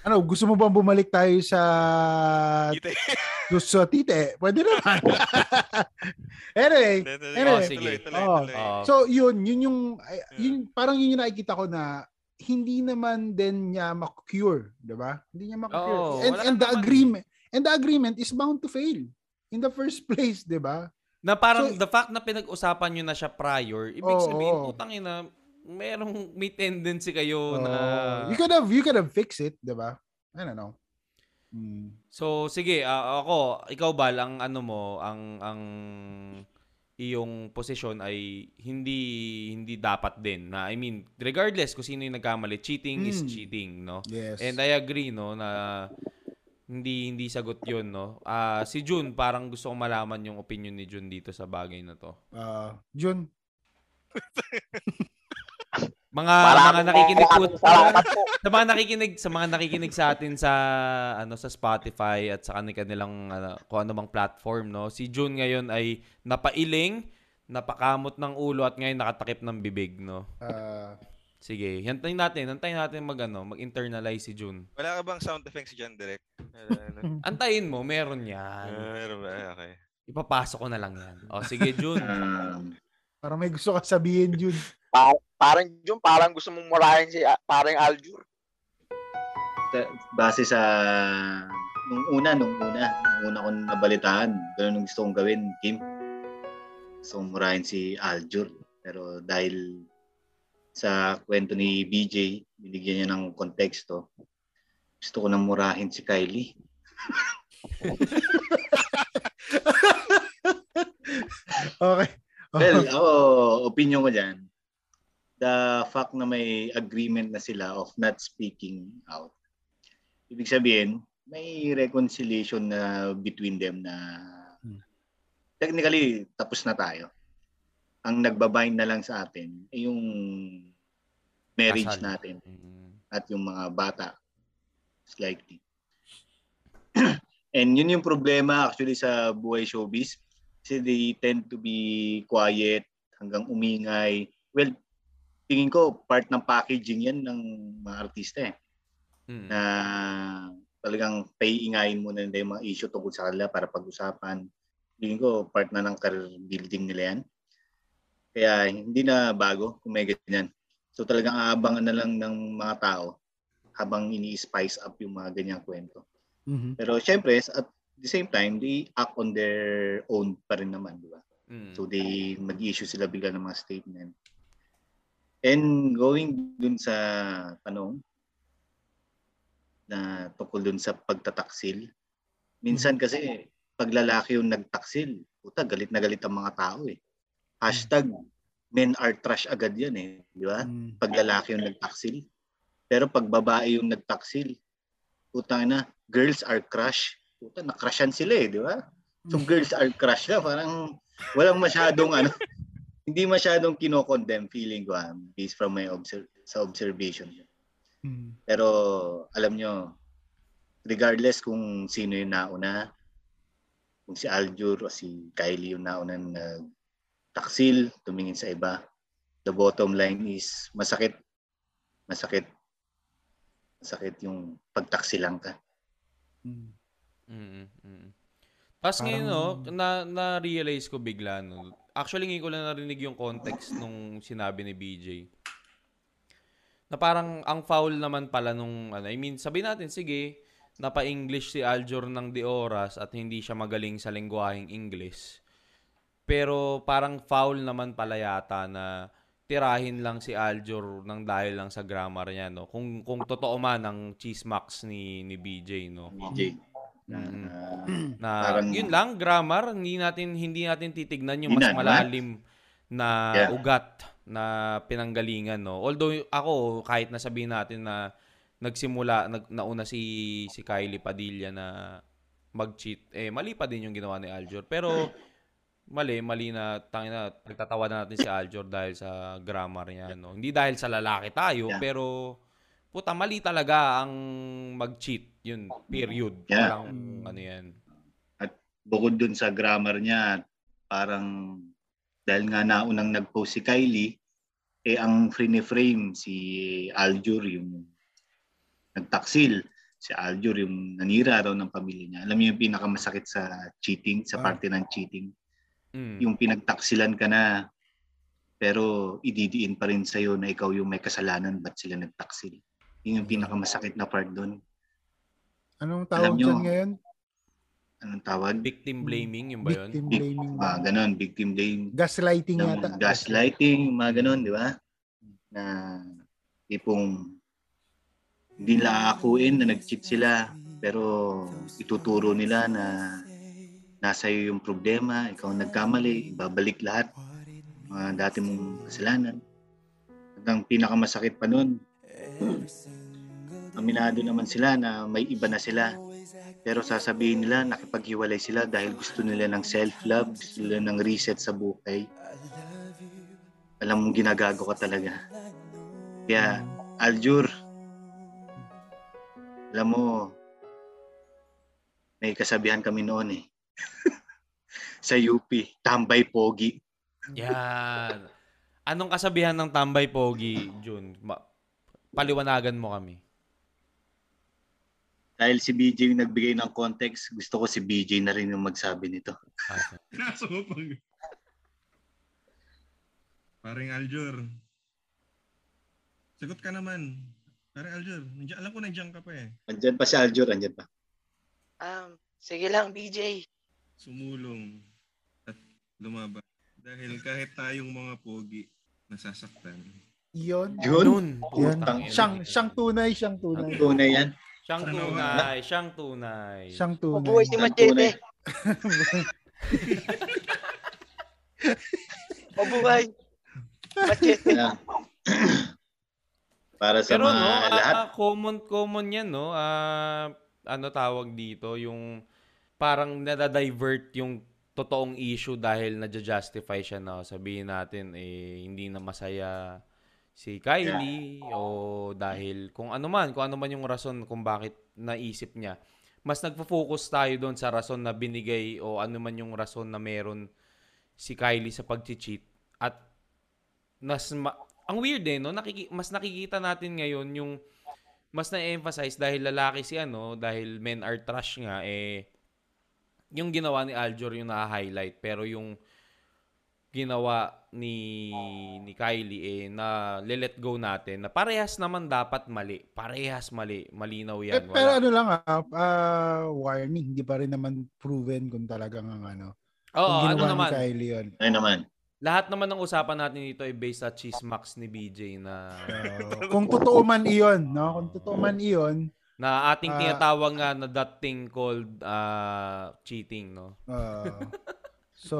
Ano, gusto mo bang bumalik tayo sa Kita- sa tite? Pwede naman. anyway, Anyway. Tuloy, Oo. tuloy. Oo. so yun, yun yung yun parang yun yung nakikita ko na hindi naman din niya ma-cure, 'di ba? Hindi niya ma-cure. Oo, and and the naman. agreement and the agreement is bound to fail in the first place, 'di ba? Na parang So- the fact na pinag-usapan nyo na siya prior, ibig Oo, sabihin, oo. putang ina, merong may tendency kayo na... Oh, you could have you could have fixed it, 'di ba? I don't know. Hmm. So sige, ah, ako, ikaw ba ang ano mo, ang ang iyong posisyon ay hindi hindi dapat din na I mean, regardless kung sino yung nagkamali, cheating is Mm. cheating, no? Yes. And I agree no na hindi hindi sagot 'yun, no. Ah, si Jun parang gusto kong malaman yung opinion ni Jun dito sa bagay na to. Ah, Jun, Mga Maraming mga nakikinig po salamat po. sa mga nakikinig sa mga nakikinig sa atin sa ano sa Spotify at sa kanilang ano, kung ano bang platform no si June ngayon ay napailing napakamot ng ulo at ngayon nakatakip ng bibig no ah, Sige, hintayin natin. Hintayin natin mag, ano, mag-internalize si June. Wala ka bang sound effects dyan, direct? Ano? Antayin mo, meron yan. Ah, meron ba? Okay. Ipapasok ko na lang yan. O, sige, June. Parang may gusto ka sabihin, Jun. Pa- parang Jun, parang gusto mong murahin si ah, parang Aljur. base sa nung una, nung una, nung una kong nabalitaan, ganun ang gusto kong gawin, Kim. Gusto kong murahin si Aljur. Pero dahil sa kwento ni BJ, binigyan niya ng konteksto, gusto ko nang murahin si Kylie. Okay. Well, ako, opinion ko dyan, the fact na may agreement na sila of not speaking out, ibig sabihin, may reconciliation na between them na Hmm. technically, tapos na tayo. Ang nagbabind na lang sa atin ay yung marriage Kasal. natin Mm. at yung mga bata slightly. And yun yung problema actually sa buhay showbiz. Kasi they tend to be quiet hanggang umingay. Well, tingin ko part ng packaging yan ng mga artista eh. Mm. Na talagang paiingayin muna nila yung mga issue tungkol sa kanila para pag-usapan. Tingin ko part na ng career building nila yan. Kaya hindi na bago kung may ganyan. So talagang aabangan na lang ng mga tao habang ini-spice up yung mga ganyang kwento. Mhm. Pero syempre, at the same time, they act on their own pa rin naman, di ba? Mm. So they mag-issue sila bigla ng mga statement. And going dun sa tanong na tungkol dun sa pagtataksil, minsan kasi pag lalaki yung nagtaksil, puta, galit na galit ang mga tao eh. Hashtag men are trash agad yan eh, di ba? Mm. pag lalaki yung nagtaksil. Pero pag babae yung nagtaksil, putang na, girls are crush. Puta, na-crushan sila eh, di ba? So girls are crush na, parang walang masyadong ano, hindi masyadong kino-condemn feeling ko ah, based from my obser- sa observation. Mm. Pero alam nyo, regardless kung sino yung nauna, kung si Aljur o si Kylie yung nauna na taksil, tumingin sa iba, the bottom line is masakit. Masakit. Masakit yung pagtaksilang ka. Mm. Mm, mm. Tapos ngayon, no, na, na-realize ko bigla, no. Actually, ngayon ko lang narinig yung context nung sinabi ni BJ. Na parang ang foul naman pala nung, ano, I mean, sabi natin, sige, napa-English si Aljur ng di oras at hindi siya magaling sa lengguaheng English. Pero parang foul naman pala yata na tirahin lang si Aljur ng dahil lang sa grammar niya, no. Kung kung totoo man ang chismax ni ni BJ, no. BJ. Na, Mm. Na Parang- yun lang grammar, hindi natin hindi natin titignan yung mas malalim na Yeah. ugat na pinanggalingan, no. Although ako kahit nasabihin natin na nagsimula nag, nauna si si Kylie Padilla na mag-cheat, eh mali pa din yung ginawa ni Aljur. Pero mali, mali na tangin na pagtatawa na natin si Aljur dahil sa grammar niya, no. Hindi dahil sa lalaki tayo, Yeah. pero puta mali talaga ang mag-cheat, yun period. Yeah. Walang Mm. ano yan. bukod dun sa grammar niya, parang dahil nga naunang nag-post si Kylie, eh ang frame si Aljur yung nagtaksil. Si Aljur yung nanira raw ng pamilya niya. Alam niyo yung pinakamasakit sa cheating, sa Ah. parte ng cheating. Mm. Yung pinagtaksilan ka na, pero ididiin pa rin sa'yo na ikaw yung may kasalanan, ba't sila nagtaksil? Yun yung pinakamasakit na part doon. Anong Alam tawag nyo, dyan ngayon? Anong tawag? Victim blaming, yung ba yun? Victim Big, blaming. ah, ganon, victim blame. Gaslighting ng yata. gaslighting, mga ganun, di ba? Na tipong hindi nila aakuin na nag-cheat sila, pero ituturo nila na nasa iyo yung problema, ikaw ang nagkamali, ibabalik lahat, mga dati mong kasalanan. Hanggang pinakamasakit pa nun, aminado naman sila na may iba na sila. Pero sasabihin nila, nakipaghiwalay sila dahil gusto nila ng self-love, gusto nila ng reset sa buhay. Alam mong ginagago ka talaga. Kaya, Aljur, alam mo, may kasabihan kami noon eh. sa UP, tambay pogi. Yan. Anong kasabihan ng tambay pogi, Jun? Ma- paliwanagan mo kami. Dahil si BJ yung nagbigay ng context, gusto ko si BJ na rin yung magsabi nito. Ah, Kaso mo pag... Paring Aljur. Sagot ka naman. Paring Aljur. Nandiyan, alam ko nandiyan ka pa eh. Andyan pa si Aljur, andyan pa. Um, sige lang, BJ. Sumulong at lumaban. Dahil kahit tayong mga pogi, nasasaktan. Yun. Yun. Yun. Yan. Putang ina. Siyang, siyang tunay, siyang Ang tunay. tunay yan. Siyang tunay. Siyang tunay. Siyang tunay. Mabuhay si Machete. tunay. Mabuhay. Machete. Para sa Pero mga no, ah, lahat. ah, common common 'yan no. Ah, ano tawag dito, yung parang nadadivert yung totoong issue dahil nadja-justify siya na sabihin natin eh hindi na masaya si Kylie o dahil kung ano man, kung ano man yung rason kung bakit naisip niya. Mas nagfo-focus tayo doon sa rason na binigay o ano man yung rason na meron si Kylie sa pag-cheat. At nas ma- ang weird eh no? Nakiki- mas nakikita natin ngayon yung mas na-emphasize dahil lalaki si ano dahil men are trash nga eh yung ginawa ni Aljor yung na-highlight. Pero yung ginawa ni ni Kylie eh na let go natin na parehas naman dapat mali parehas mali malinaw Eh, yan pero Wala. ano lang ah, ah, warning, hindi pa rin naman proven kung talagang ang ano. Oo, kung ano ginawa ni naman Kylie yun. Ayun naman. lahat naman ng usapan natin dito ay based sa chismax ni BJ na So, kung totoo man iyon, no? Kung totoo man iyon, na ating Ah. tinatawag nga na that thing called ah, cheating no ah, so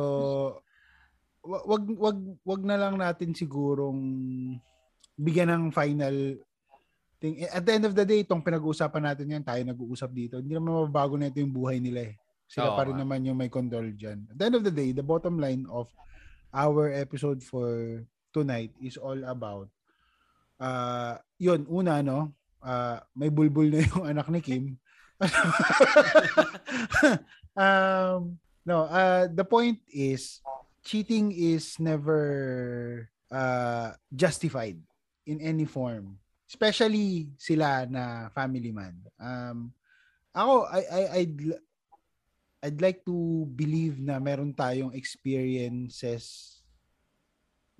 wag wag wag na lang natin sigurong bigyan ng final thing. At the end of the day, itong pinag-uusapan natin yan, tayo nag-uusap dito. Hindi naman mababago na ito yung buhay nila eh. Sila Oo pa rin nga. naman yung may condol dyan. At the end of the day, the bottom line of our episode for tonight is all about uh, yun, una, no? Uh, may bulbul na yung anak ni Kim. um, no, uh, the point is, cheating is never uh, justified in any form. Especially sila na family man. Um, ako, I, I, I'd, I'd like to believe na meron tayong experiences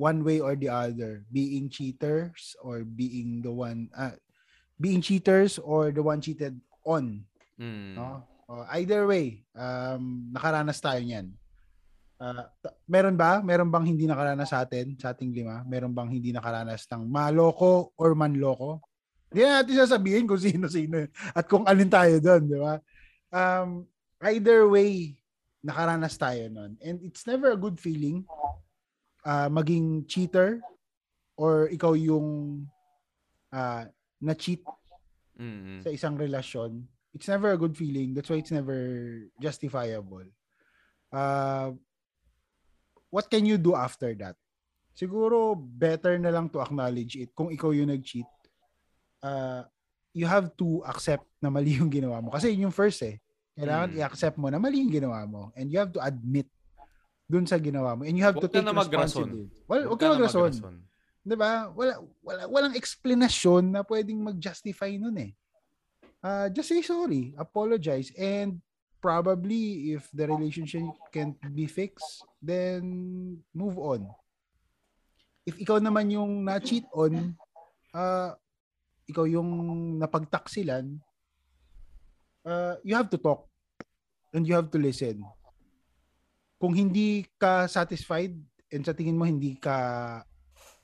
one way or the other being cheaters or being the one uh, being cheaters or the one cheated on Mm. no O, either way um nakaranas tayo niyan Ta- meron ba meron bang hindi nakaranas sa atin sa ating lima meron bang hindi nakaranas ng maloko or manloko hindi na natin sasabihin kung sino sino at kung alin tayo doon di ba um either way nakaranas tayo nun and it's never a good feeling ah, maging cheater or ikaw yung ah, na-cheat Mm. sa isang relasyon, it's never a good feeling. That's why it's never justifiable. Uh, what can you do after that? Siguro, better na lang to acknowledge it. Kung ikaw yung nag-cheat, uh, you have to accept na mali yung ginawa mo. Kasi yun yung first eh. Kailangan Mm. i-accept mo na mali yung ginawa mo. And you have to admit dun sa ginawa mo. And you have to Huwag ka take na responsibility. Well, Huwag ka na magrason. magrason. 'di ba? Wala, wala walang explanation na pwedeng mag-justify nun eh. Uh, just say sorry, apologize and probably if the relationship can't be fixed, then move on. If ikaw naman yung na-cheat on, uh, ikaw yung napagtaksilan, uh, you have to talk and you have to listen. Kung hindi ka satisfied and sa tingin mo hindi ka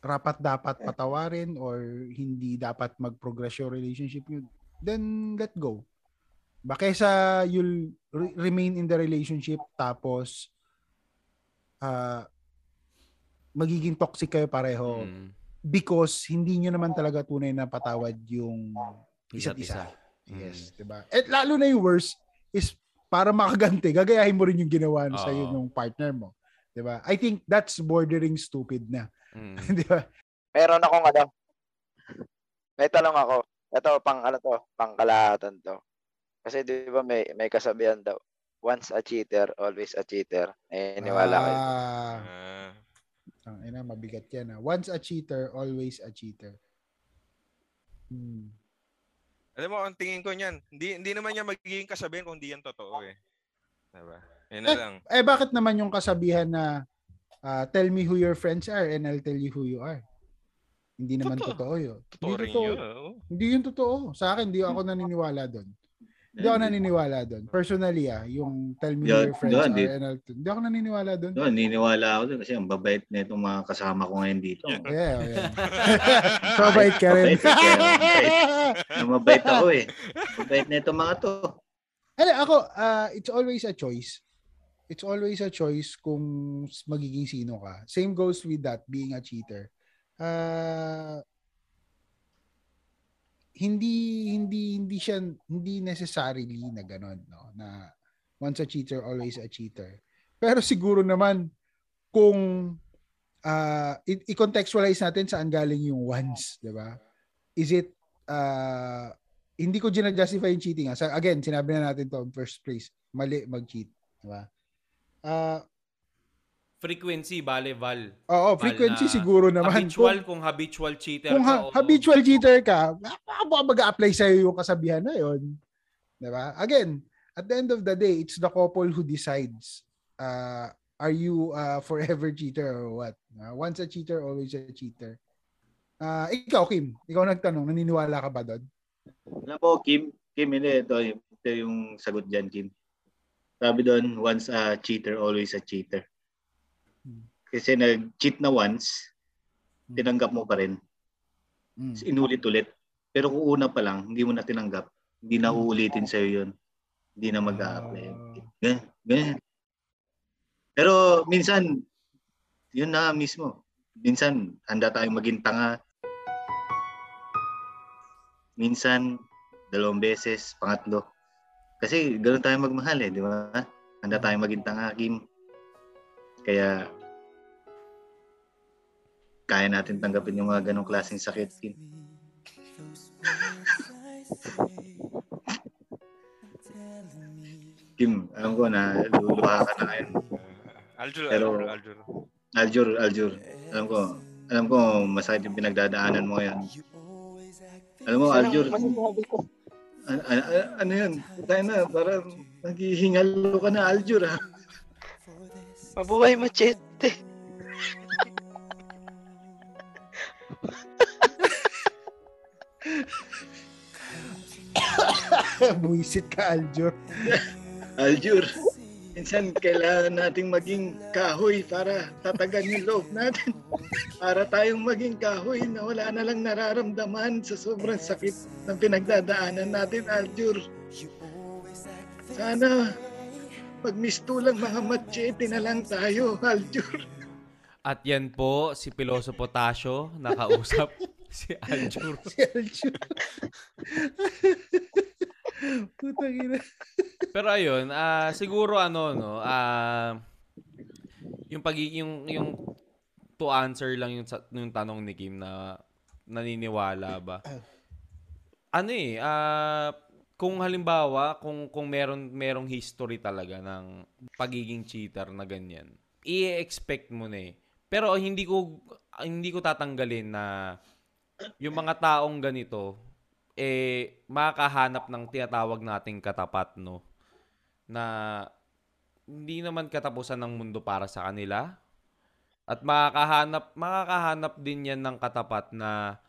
rapat dapat patawarin or hindi dapat mag-progress yung relationship nyo, then let go. Ba kaysa you'll re- remain in the relationship tapos ah magiging toxic kayo pareho Mm. because hindi nyo naman talaga tunay na patawad yung isa't isa. Mm. Yes, 'di ba? At lalo na yung worst is para makaganti, gagayahin mo rin yung ginawa sa iyo ng partner mo. 'Di ba? I think that's bordering stupid na. Mm. 'Di ba? Meron akong ano. May tanong ako. Ito, pang ano to, pang kalahatan to. Kasi di ba may, may kasabihan daw, once a cheater, always a cheater. Naniniwala kayo. Ah, Ah, Ang ina, mabigat yan. ah. Once a cheater, always a cheater. Hmm. Alam mo, ang tingin ko niyan, hindi, hindi naman niya magiging kasabihan kung hindi yan totoo eh. Diba? Yan na lang. Eh, bakit naman yung kasabihan na ah, tell me who your friends are and I'll tell you who you are? Hindi naman Totoo. totoo yun. Totoo Hindi rin totoo. yun. Hindi yun totoo. Sa akin, hindi ako naniniwala doon. Hindi ako naniniwala doon. Personally ah, yung tell me your friends yeah, are I'll hindi ako naniniwala doon. No, niniwala ako doon kasi ang babait na itong mga kasama ko ngayon dito. Yeah, oh, yeah. so, bait ka rin. Mabait, mabait. Ako eh. Mabait na itong mga to. Ano, ako, ah, it's always a choice. It's always a choice kung magiging sino ka. Same goes with that, being a cheater. Ah, hindi hindi hindi siya hindi necessarily na ganun no na once a cheater always a cheater pero siguro naman kung i- i-contextualize natin saan galing yung once di ba is it ah hindi ko gina-justify yung cheating. ah. Sa, again, sinabi na natin to first place. Mali mag-cheat. Di ba? Frequency, bale, val. oo, Val frequency na siguro naman. Habitual, kung habitual cheater kung, kung ka. oo. habitual cheater ka, baka mag-apply sa'yo yung kasabihan na yun. Di ba? Again, at the end of the day, it's the couple who decides uh, are you a forever cheater or what? Uh, once a cheater, always a cheater. Ah, ikaw, Kim, ikaw nagtanong, naniniwala ka ba doon? Alam mo, Kim, Kim, hindi. Ito, ito yung sagot dyan, Kim. Sabi doon, once a cheater, always a cheater. Kasi nag-cheat na once, tinanggap mo pa rin. Mm. Inulit ulit. Pero kung una pa lang, hindi mo na tinanggap, hindi na uulitin sa'yo yun. Hindi na mag-a-apply. Ganyan. ganyan. Pero minsan, yun na mismo. Minsan, handa tayong maging tanga. Minsan, dalawang beses, pangatlo. Kasi ganoon tayo magmahal eh, di ba? Handa tayong maging tanga, Kim. Kaya, kaya natin tanggapin yung mga ganong klaseng sakit, Kim. Kim, alam ko na luluha ka na ngayon. Aljur, Pero- Aljur, Aljur. Aljur, Aljur, alam ko, alam ko masakit yung pinagdadaanan mo ngayon. Alam mo, Aljur, an- an- an- ano yun? Tayo na, parang naghihingalo ka na, Aljur, ha? Mabuhay machete. Buisit ka, Aljur. Aljur, minsan kailangan nating maging kahoy para tatagan yung loob natin. Para tayong maging kahoy na wala na lang nararamdaman sa sobrang sakit ng pinagdadaanan natin, Aljur. Sana magmistulang mga machete na lang tayo, Aljur. At yan po, si Piloso Potasio, nakausap si Aljur. Si Aljur. Putang ina. Pero ayun, ah siguro ano no, ah yung pag yung yung to answer lang yung yung tanong ni Kim na naniniwala ba? Ano eh, ah kung halimbawa kung kung meron merong history talaga ng pagiging cheater na ganyan, i-expect mo na eh. Pero hindi ko hindi ko tatanggalin na yung mga taong ganito eh makakahanap ng tinatawag nating katapat no na hindi naman katapusan ng mundo para sa kanila at makakahanap makakahanap din yan ng katapat na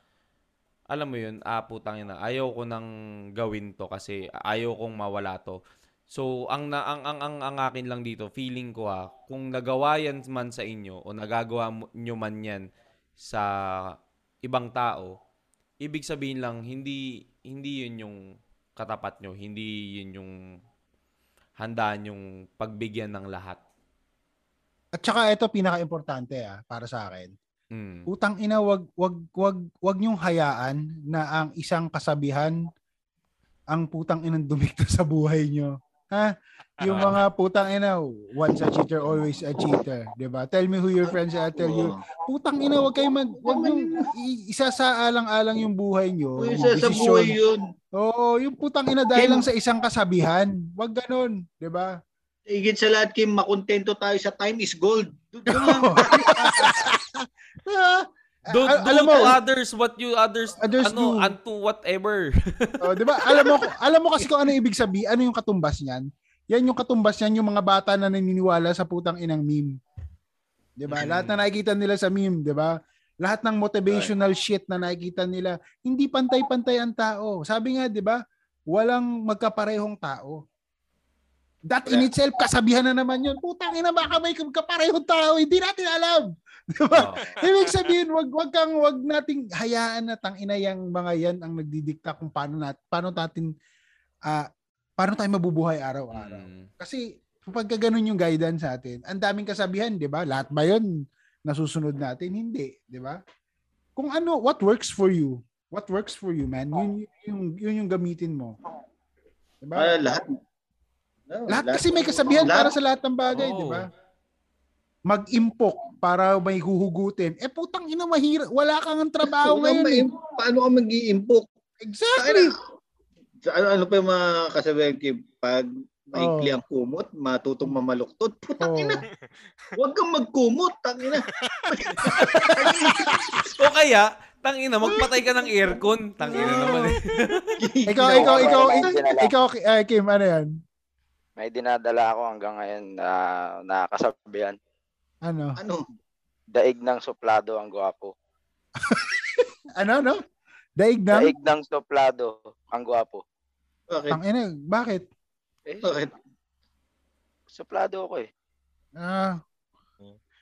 alam mo yun, ah putang ina, ayaw ko nang gawin to kasi ayaw kong mawala to. So, ang na ang ang ang, ang akin lang dito, feeling ko ah, kung nagawa yan man sa inyo o nagagawa nyo man yan sa ibang tao, ibig sabihin lang hindi hindi yun yung katapat nyo, hindi yun yung handaan yung pagbigyan ng lahat. At saka ito pinaka-importante ah, para sa akin. Mm. Utang ina, wag wag wag wag niyong hayaan na ang isang kasabihan ang putang inang dumikta sa buhay niyo. Ha? Yung mga putang ina, once a cheater, always a cheater. 'Di ba? Tell me who your friends are, I'll tell you. Putang ina, wag kayong mag, wag niyong i- isa sa alang-alang yung buhay niyo. Uy, yung isa sa desisyon. buhay yun. Oo, yung putang ina dahil lang sa isang kasabihan. Wag ganun, 'di ba? Higit sa lahat, Kim, makontento tayo sa time is gold. Doon lang. Don't do alam mo, to others what you others, Others ano, do. unto whatever. oh, 'di ba? Alam mo alam mo kasi kung ano ibig sabihin, ano yung katumbas niyan? Yan yung katumbas niyan yung mga bata na naniniwala sa putang inang meme. 'Di ba? Mm. Lahat na nakikita nila sa meme, 'di ba? Lahat ng motivational shit na nakikita nila, hindi pantay-pantay ang tao. Sabi nga, 'di ba? Walang magkaparehong tao. That in itself, kasabihan na naman yun. Putang ina, baka may magkaparehong tao. Hindi natin alam. Di ba? Oh. Ibig sabihin, wag wag kang wag nating hayaan na tangina yang mga yan ang nagdidikta kung paano nat paano natin ah paano tayo mabubuhay araw-araw. Mm. Kasi kapag ganun yung guidance sa atin, ang daming kasabihan, 'di ba? Lahat ba 'yon nasusunod natin? Hindi, 'di ba? Kung ano, what works for you? What works for you, man? Yun yung yun yung gamitin mo. 'Di ba? Ah, lahat. No, lahat kasi may kasabihan para lahat. sa lahat ng bagay, Oo. 'di ba? Mag-impok para may huhugutin. Eh putang ina mahirap. Wala kang ang trabaho Paano ngayon. ka Eh. ma- Paano ka mag-iimpok? Exactly. Sa- Ano, ano pa yung mga kasabihan Kim? Pag maikli Oh. ang kumot, matutong mamaluktot. Putang Oh. ina. Huwag kang magkumot. Tangina. O kaya, tangina, magpatay ka ng aircon. Tangina naman eh. ikaw, ikaw, ikaw, May ik- dinala- ikaw, eh, Kim, ano yan? May dinadala ako hanggang ngayon na nakakasabihan. Ano? Ano? Daig ng suplado ang gwapo. Ano, no? Daig ng? Daig ng suplado ang gwapo. Bakit? Ang ina, bakit? Eh, Bakit? suplado ako eh. Ah.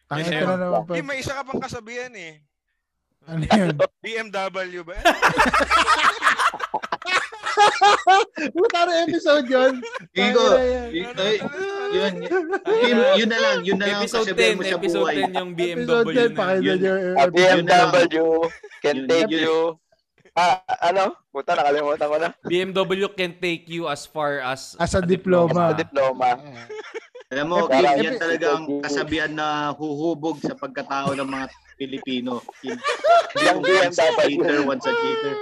Ang Kasi- ito na naman pa. May isa ka pang kasabihan eh. Ano yun? BMW ba? Puta na episode yun. Ay, yun, yun, yun na lang, yun na lang ang Episode mo 10, sa episode buhay. 10 yung BMW Episode 10, na. pakinggan nyo. BMW can take you. Ah, ano? Puta, nakalimutan ko na. BMW can take you as far as As a diploma. Sa diploma. Alam mo, Kim, yan talaga ang kasabihan na huhubog sa pagkatao ng mga Pilipino. Kim. Yung Once a BMW. cheater, once a cheater.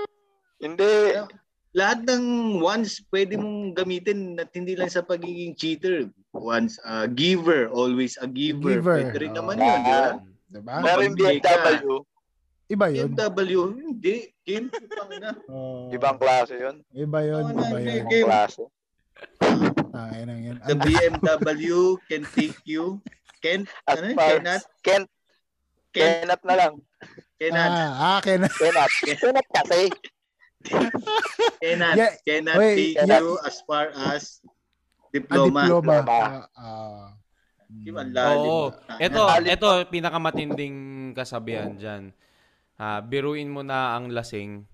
Hindi. Lahat ng once pwede mong gamitin at hindi lang sa pagiging cheater. Once a giver, always a giver. Giver. Pwede rin Oh. naman yun, di ba? Diba? Ka. BMW, Iba yun. BMW, hindi. Kim, putang ina. Oh, ibang klase yun. Iba yun. Oo, Iba yun. Kim. Klase. Tangina na yun. The BMW can take you. Can, As ano, far cannot, Kent, can, Kenat na lang. cannot, Ah, akin na. Kenat. Kenat kasi. cannot, Yeah, cannot wait, take yeah. you as far as A diploma. diploma. Diploma. Ah, ah. Kim, ang lalim. Oo. Ah, Ito, ito pinakamatinding kasabihan diyan. Ah, biruin mo na ang lasing,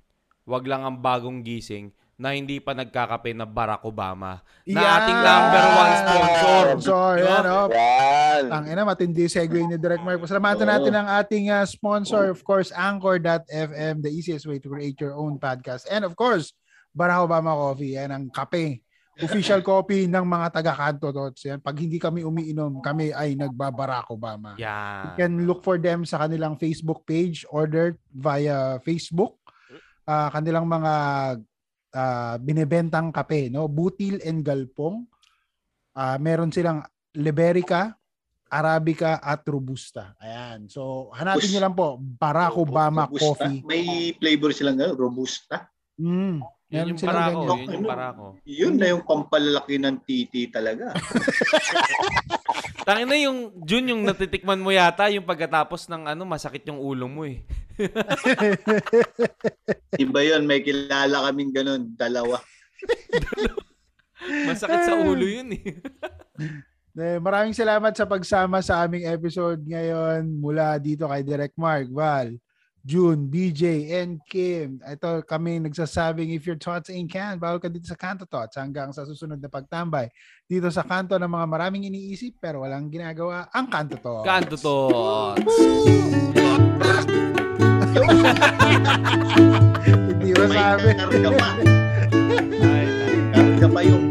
wag lang ang bagong gising na hindi pa nagkakape na Barack Obama. Na Yan! ating number one sponsor. Sponsor, Diba? yan, oh. Yan. Ang ina, matindi yung segue ni Direct Mark. Pasalamatan Oo. natin ang ating uh, sponsor, of course, Anchor.fm, the easiest way to create your own podcast. And of course, Barack Obama Coffee, yan ang kape. Official copy ng mga taga-kanto dots. Yan. Pag hindi kami umiinom, kami ay nagbabarack Obama. You Yan. can look for them sa kanilang Facebook page, ordered via Facebook. Ah, kanilang mga ah, binebentang kape, no? Butil and Galpong. Ah, meron silang Liberica, Arabica at Robusta. Ayan. So, hanapin Bus- niyo lang po Barack Obama Robusta. Coffee. May flavor silang gano'n, robusta. Mm. Yun Meron yung parako, yun yung parako. Yun na yung pampalalaki ng titi talaga. Tangina yung Jun yung natitikman mo yata yung pagkatapos ng ano masakit yung ulo mo eh. Iba yun, may kilala kaming ganun, dalawa. Masakit sa ulo yun eh. Eh, maraming salamat sa pagsama sa aming episode ngayon mula dito kay Direct Mark, Val, June, BJ, and Kim. Ito kami nagsasabing if your thoughts ain't can, bawal ka dito sa Kanto Thoughts hanggang sa susunod na pagtambay. Dito sa kanto ng mga maraming iniisip pero walang ginagawa, ang Kanto Thoughts. Kanto to. Hindi May masabi. karga pa. Karga pa yung